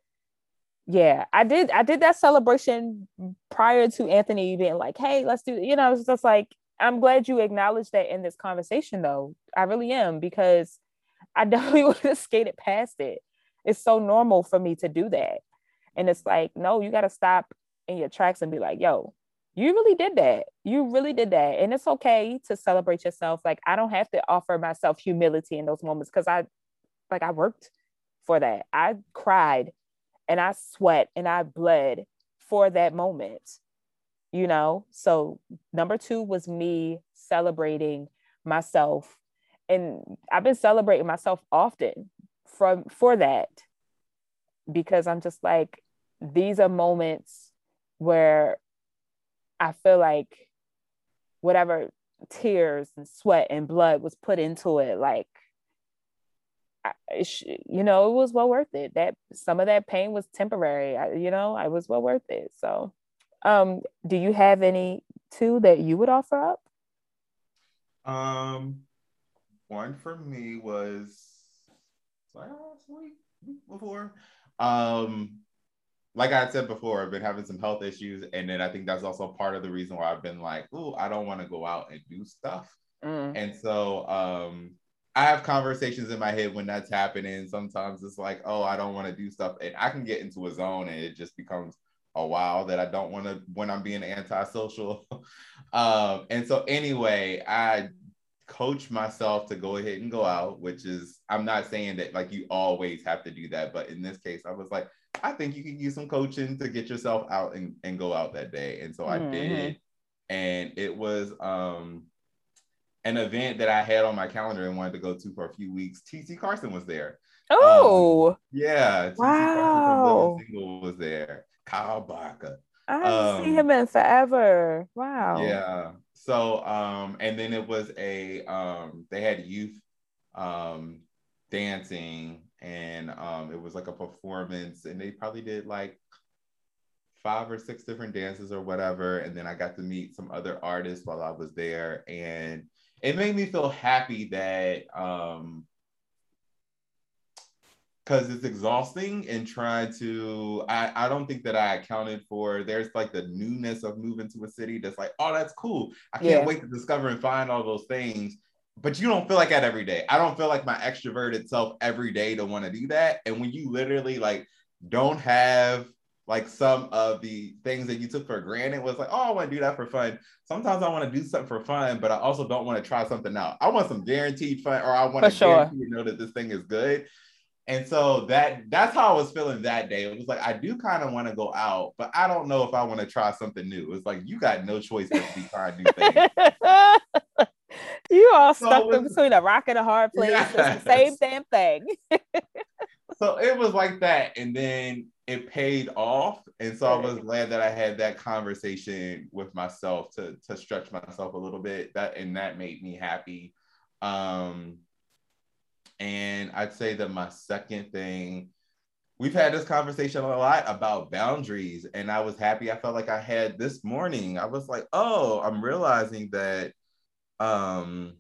yeah, I did. I did that celebration prior to Anthony being like, "Hey, let's do." You know, it's just like I'm glad you acknowledged that in this conversation, though. I really am because I definitely would have skated past it. It's so normal for me to do that, and it's like, no, you got to stop in your tracks and be like, "Yo, you really did that. You really did that. And it's okay to celebrate yourself. Like I don't have to offer myself humility in those moments because I like I worked for that. I cried and I sweat and I bled for that moment. You know? So number 2 was me celebrating myself and I've been celebrating myself often from for that because I'm just like these are moments where I feel like whatever tears and sweat and blood was put into it, like, you know, it was well worth it. That some of that pain was temporary. I, you know, I was well worth it. So, um, do you have any two that you would offer up? Um, one for me was last week before. Um, like I said before, I've been having some health issues, and then I think that's also part of the reason why I've been like, "Ooh, I don't want to go out and do stuff." Mm. And so, um, I have conversations in my head when that's happening. Sometimes it's like, "Oh, I don't want to do stuff," and I can get into a zone, and it just becomes a while that I don't want to when I'm being antisocial. um, and so, anyway, I coach myself to go ahead and go out, which is I'm not saying that like you always have to do that, but in this case, I was like I think you could use some coaching to get yourself out and, and go out that day. And so mm-hmm. I did. And it was um an event that I had on my calendar and wanted to go to for a few weeks. TC Carson was there. Oh, um, yeah. TC wow. Carson was there. Kyle Barker. I haven't um, seen him in forever. Wow. Yeah. So um, and then it was a um they had youth um dancing and um, it was like a performance and they probably did like five or six different dances or whatever and then i got to meet some other artists while i was there and it made me feel happy that um because it's exhausting and trying to I, I don't think that i accounted for there's like the newness of moving to a city that's like oh that's cool i can't yeah. wait to discover and find all those things but you don't feel like that every day. I don't feel like my extroverted self every day to want to do that. And when you literally like don't have like some of the things that you took for granted was like, oh, I want to do that for fun. Sometimes I want to do something for fun, but I also don't want to try something out. I want some guaranteed fun, or I want to sure. guarantee to know that this thing is good. And so that that's how I was feeling that day. It was like I do kind of want to go out, but I don't know if I want to try something new. It's like you got no choice but to be trying new things. you all stuck so between a rock and a hard place. Yes. It's the same damn thing. so it was like that. And then it paid off. And so I was glad that I had that conversation with myself to, to stretch myself a little bit. That and that made me happy. Um, and I'd say that my second thing, we've had this conversation a lot about boundaries. And I was happy. I felt like I had this morning. I was like, oh, I'm realizing that um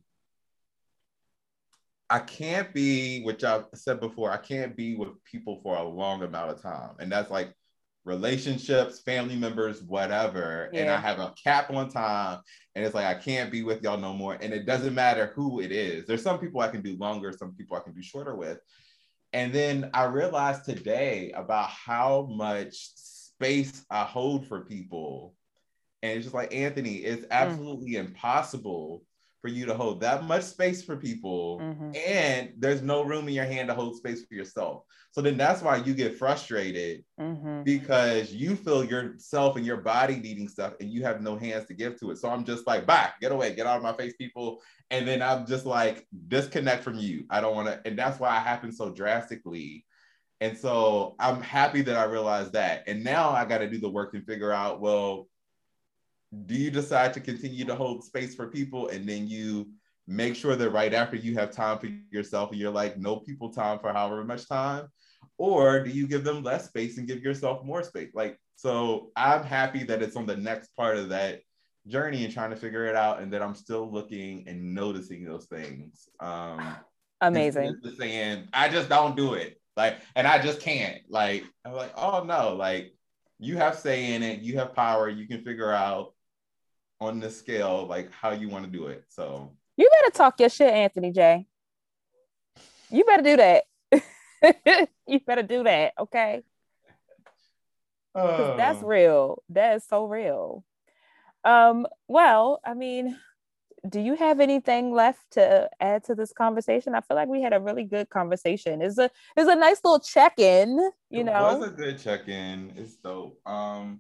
I can't be, which I've said before, I can't be with people for a long amount of time. And that's like relationships, family members, whatever. Yeah. And I have a cap on time. And it's like, I can't be with y'all no more. And it doesn't matter who it is. There's some people I can do longer, some people I can do shorter with. And then I realized today about how much space I hold for people and it's just like, Anthony, it's mm. absolutely mm. impossible for you to hold that much space for people. Mm-hmm. And there's no room in your hand to hold space for yourself. So then that's why you get frustrated mm-hmm. because you feel yourself and your body needing stuff and you have no hands to give to it. So I'm just like, back, get away, get out of my face, people. And then I'm just like, disconnect from you. I don't want to. And that's why it happened so drastically. And so I'm happy that I realized that. And now I got to do the work and figure out, well, do you decide to continue to hold space for people and then you make sure that right after you have time for yourself and you're like no people time for however much time? Or do you give them less space and give yourself more space? Like so i'm happy that it's on the next part of that journey and trying to figure it out and that i'm still looking and noticing those things. Um amazing. saying i just don't do it like and i just can't. Like i'm like oh no. Like you have say in it you have power you can figure out on the scale, like how you want to do it. So you better talk your shit, Anthony Jay. You better do that. you better do that, okay? Uh, that's real. That is so real. Um, well, I mean, do you have anything left to add to this conversation? I feel like we had a really good conversation. It's a it's a nice little check-in, you it know. It was a good check-in. It's dope. Um,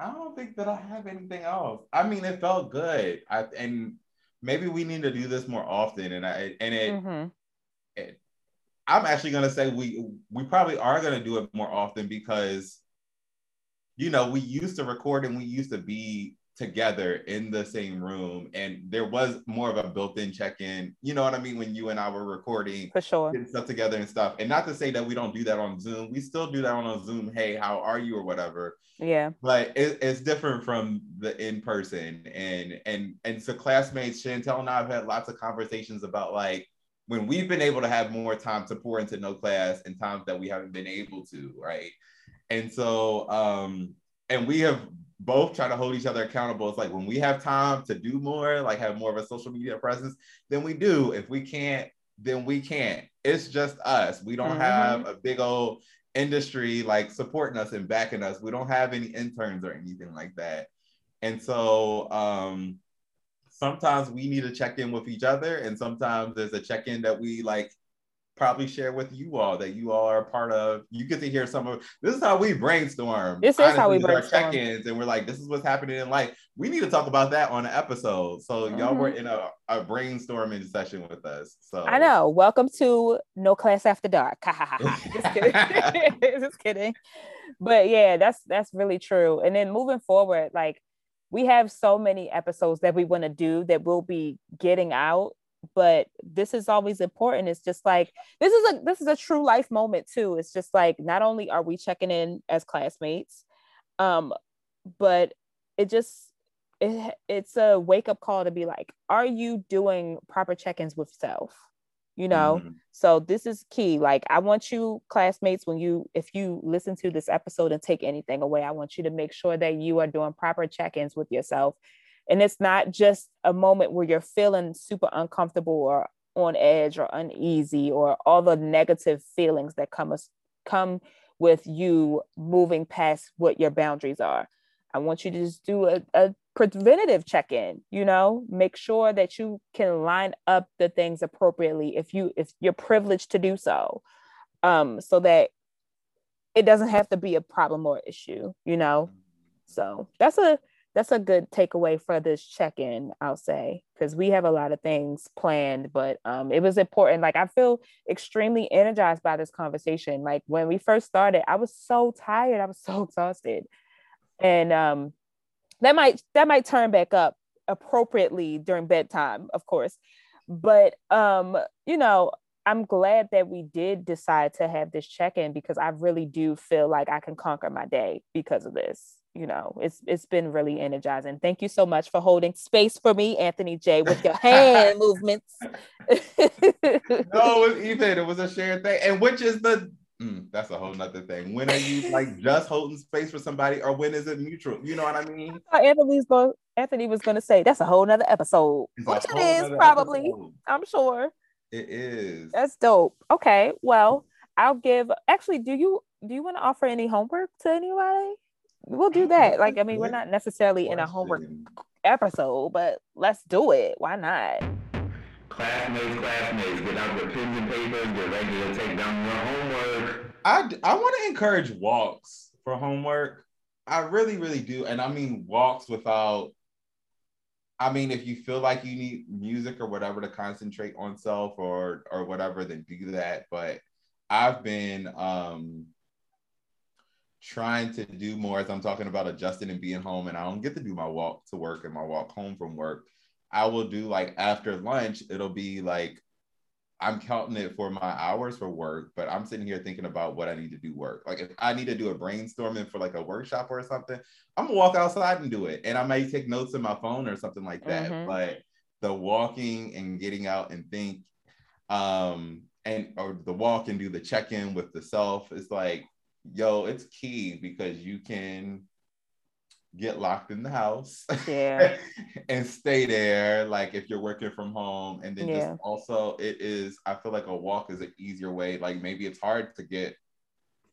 I don't think that I have anything else. I mean, it felt good. I and maybe we need to do this more often. And I and it, mm-hmm. it I'm actually gonna say we we probably are gonna do it more often because you know we used to record and we used to be together in the same room and there was more of a built-in check-in you know what i mean when you and i were recording for sure. getting stuff together and stuff. And not to say that we don't do that on zoom we still do that on a zoom hey how are you? or whatever. Yeah. But it, it's different from the in person and and and so classmates chantel and i have had lots of conversations about like when we've been able to have more time to pour into no class and times that we haven't been able to right? And so um and we have both try to hold each other accountable. It's like when we have time to do more, like have more of a social media presence, then we do. If we can't, then we can't. It's just us. We don't mm-hmm. have a big old industry like supporting us and backing us. We don't have any interns or anything like that. And so um sometimes we need to check in with each other and sometimes there's a check-in that we like probably share with you all that you all are part of. You get to hear some of this is how we brainstorm. This is how we brainstorm. Our check-ins, and we're like, this is what's happening in life. We need to talk about that on an episode. So mm-hmm. y'all were mm-hmm. in a, a brainstorming session with us. So I know. Welcome to No Class After Dark. Just kidding. Just kidding. But yeah, that's that's really true. And then moving forward, like we have so many episodes that we want to do that we'll be getting out but this is always important. It's just like this is a this is a true life moment too. It's just like not only are we checking in as classmates um but it just it, it's a wake up call to be like are you doing proper check-ins with self? You know? Mm-hmm. so this is key. Like i want you classmates when you if you listen to this episode and take anything away i want you to make sure that you are doing proper check-ins with yourself and it's not just a moment where you're feeling super uncomfortable or on edge or uneasy or all the negative feelings that come come with you moving past what your boundaries are. I want you to just do a, a preventative check-in, you know, make sure that you can line up the things appropriately if you if you're privileged to do so. Um, so that it doesn't have to be a problem or issue, you know. So that's a that's a good takeaway for this check-in i'll say because we have a lot of things planned but um, it was important like i feel extremely energized by this conversation like when we first started i was so tired i was so exhausted and um, that might that might turn back up appropriately during bedtime of course but um, you know i'm glad that we did decide to have this check-in because i really do feel like i can conquer my day because of this you know, it's it's been really energizing. Thank you so much for holding space for me, Anthony Jay, with your hand movements. no, it was even. It was a shared thing, and which is the mm, that's a whole nother thing. When are you like just holding space for somebody, or when is it mutual? You know what I mean? Anthony's going. Anthony was going to say that's a whole nother episode, it's which it is probably. Episode. I'm sure. It is. That's dope. Okay, well, I'll give. Actually, do you do you want to offer any homework to anybody? We'll do that. Like, I mean, we're not necessarily in a homework episode, but let's do it. Why not? Classmates, classmates, get out your pens and paper and get ready to take down your homework. I, I want to encourage walks for homework. I really, really do. And I mean, walks without, I mean, if you feel like you need music or whatever to concentrate on self or or whatever, then do that. But I've been um trying to do more as I'm talking about adjusting and being home, and I don't get to do my walk to work and my walk home from work. I will do like after lunch, it'll be like I'm counting it for my hours for work, but I'm sitting here thinking about what I need to do work. Like if I need to do a brainstorming for like a workshop or something, I'm gonna walk outside and do it. And I may take notes in my phone or something like that. Mm-hmm. But the walking and getting out and think um and or the walk and do the check-in with the self is like yo, it's key because you can get locked in the house yeah and stay there like if you're working from home and then yeah. just also it is i feel like a walk is an easier way like maybe it's hard to get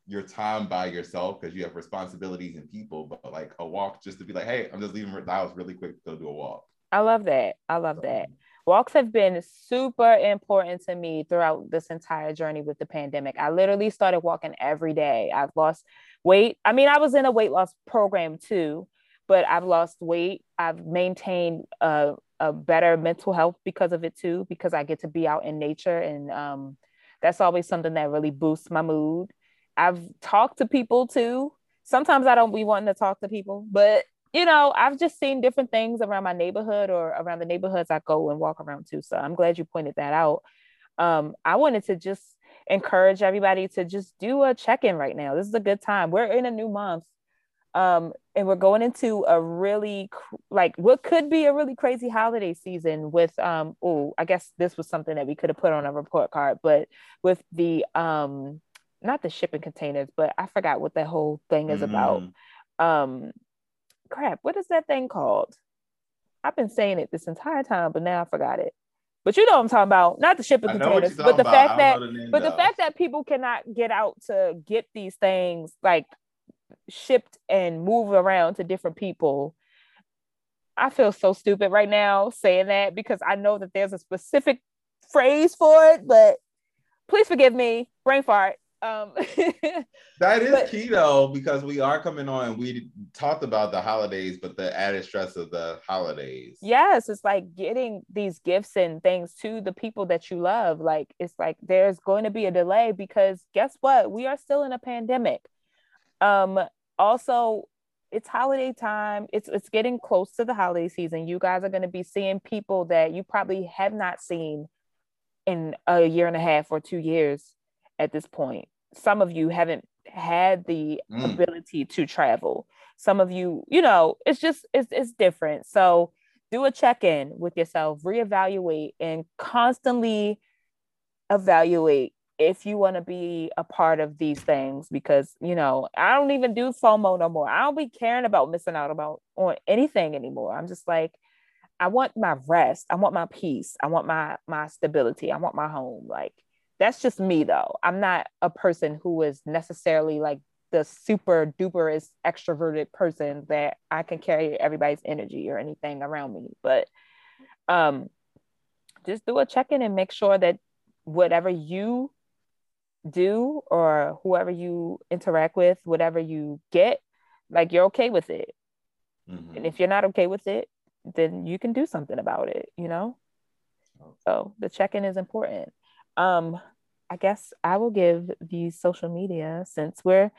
your time by yourself because you have responsibilities and people, but like a walk just to be like, hey, I'm just leaving the house really quick to go do a walk. I love that. I love that. Walks have been super important to me throughout this entire journey with the pandemic. I literally started walking every day. I've lost weight. I mean, I was in a weight loss program too, but I've lost weight. I've maintained a, a better mental health because of it too, because I get to be out in nature. And um, that's always something that really boosts my mood. I've talked to people too. Sometimes I don't be wanting to talk to people, but you know, I've just seen different things around my neighborhood or around the neighborhoods I go and walk around too. So I'm glad you pointed that out. Um, I wanted to just encourage everybody to just do a check-in right now. This is a good time. We're in a new month. Um, and we're going into a really like what could be a really crazy holiday season with um oh I guess this was something that we could have put on a report card, but with the um not the shipping containers, but I forgot what that whole thing is mm-hmm. about. Um, crap, what is that thing called? I've been saying it this entire time, but now I forgot it. But you know what I'm talking about, not the shipping containers, but the about. fact that the but the fact that people cannot get out to get these things like shipped and move around to different people. I feel so stupid right now saying that because I know that there's a specific phrase for it, but please forgive me, brain fart. Um, that is but, key though, because we are coming on. We talked about the holidays, but the added stress of the holidays. Yes, it's like getting these gifts and things to the people that you love. Like it's like there's going to be a delay because guess what? We are still in a pandemic. Um, also, it's holiday time. It's it's getting close to the holiday season. You guys are going to be seeing people that you probably have not seen in a year and a half or two years at this point some of you haven't had the mm. ability to travel. Some of you you know it's just it's, it's different. So do a check-in with yourself reevaluate and constantly evaluate if you want to be a part of these things because you know i don't even do fomo no more. I don't be caring about missing out about on anything anymore. I'm just like i want my rest. I want my peace. I want my my stability. I want my home. Like that's just me though. I'm not a person who is necessarily like the super duper extroverted person that I can carry everybody's energy or anything around me. But um just do a check-in and make sure that whatever you do or whoever you interact with, whatever you get, like you're okay with it. Mm-hmm. And if you're not okay with it, then you can do something about it, you know? So the check-in is important. Um, I guess I will give the social media since we're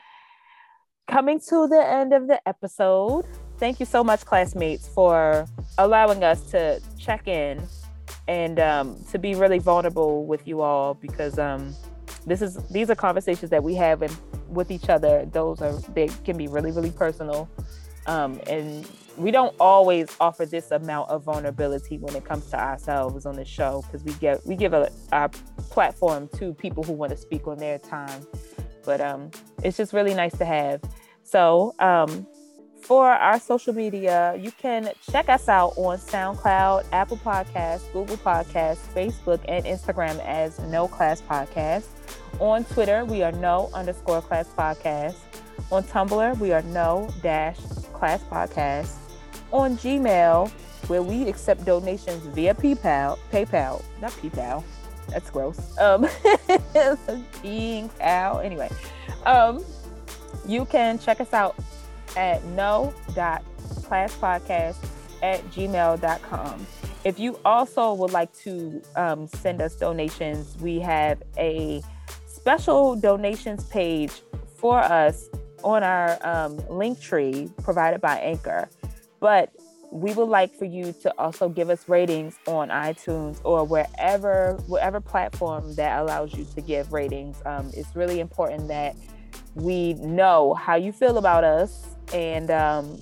coming to the end of the episode. Thank you so much, classmates, for allowing us to check in and um, to be really vulnerable with you all because um, this is these are conversations that we have in, with each other. Those are they can be really really personal, um, and we don't always offer this amount of vulnerability when it comes to ourselves on the show because we get we give a, platform to people who want to speak on their time. But um it's just really nice to have. So um for our social media you can check us out on soundcloud apple Podcasts, google Podcasts, facebook and instagram as no class podcast. On twitter we are no underscore class podcast. On tumblr we are no dash class podcast on Gmail, where we accept donations via PayPal. PayPal, not PayPal. That's gross. Um. Anyway, um, you can check us out at no.classpodcast at gmail.com. If you also would like to um, send us donations, we have a special donations page for us on our um, Linktree provided by Anchor. But we would like for you to also give us ratings on iTunes or wherever whatever platform that allows you to give ratings. Um, it's really important that we know how you feel about us and um,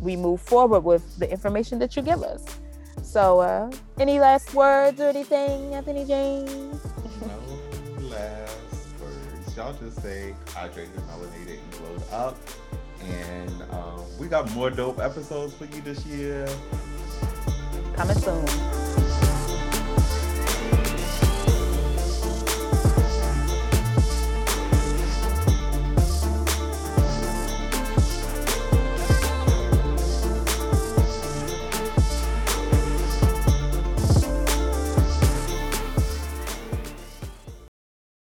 we move forward with the information that you give us. So, uh, any last words or anything, Anthony Jay? no last words. Y'all just say hydrated, melanated, and glowed up. And um, we got more dope episodes for you this year. Coming soon.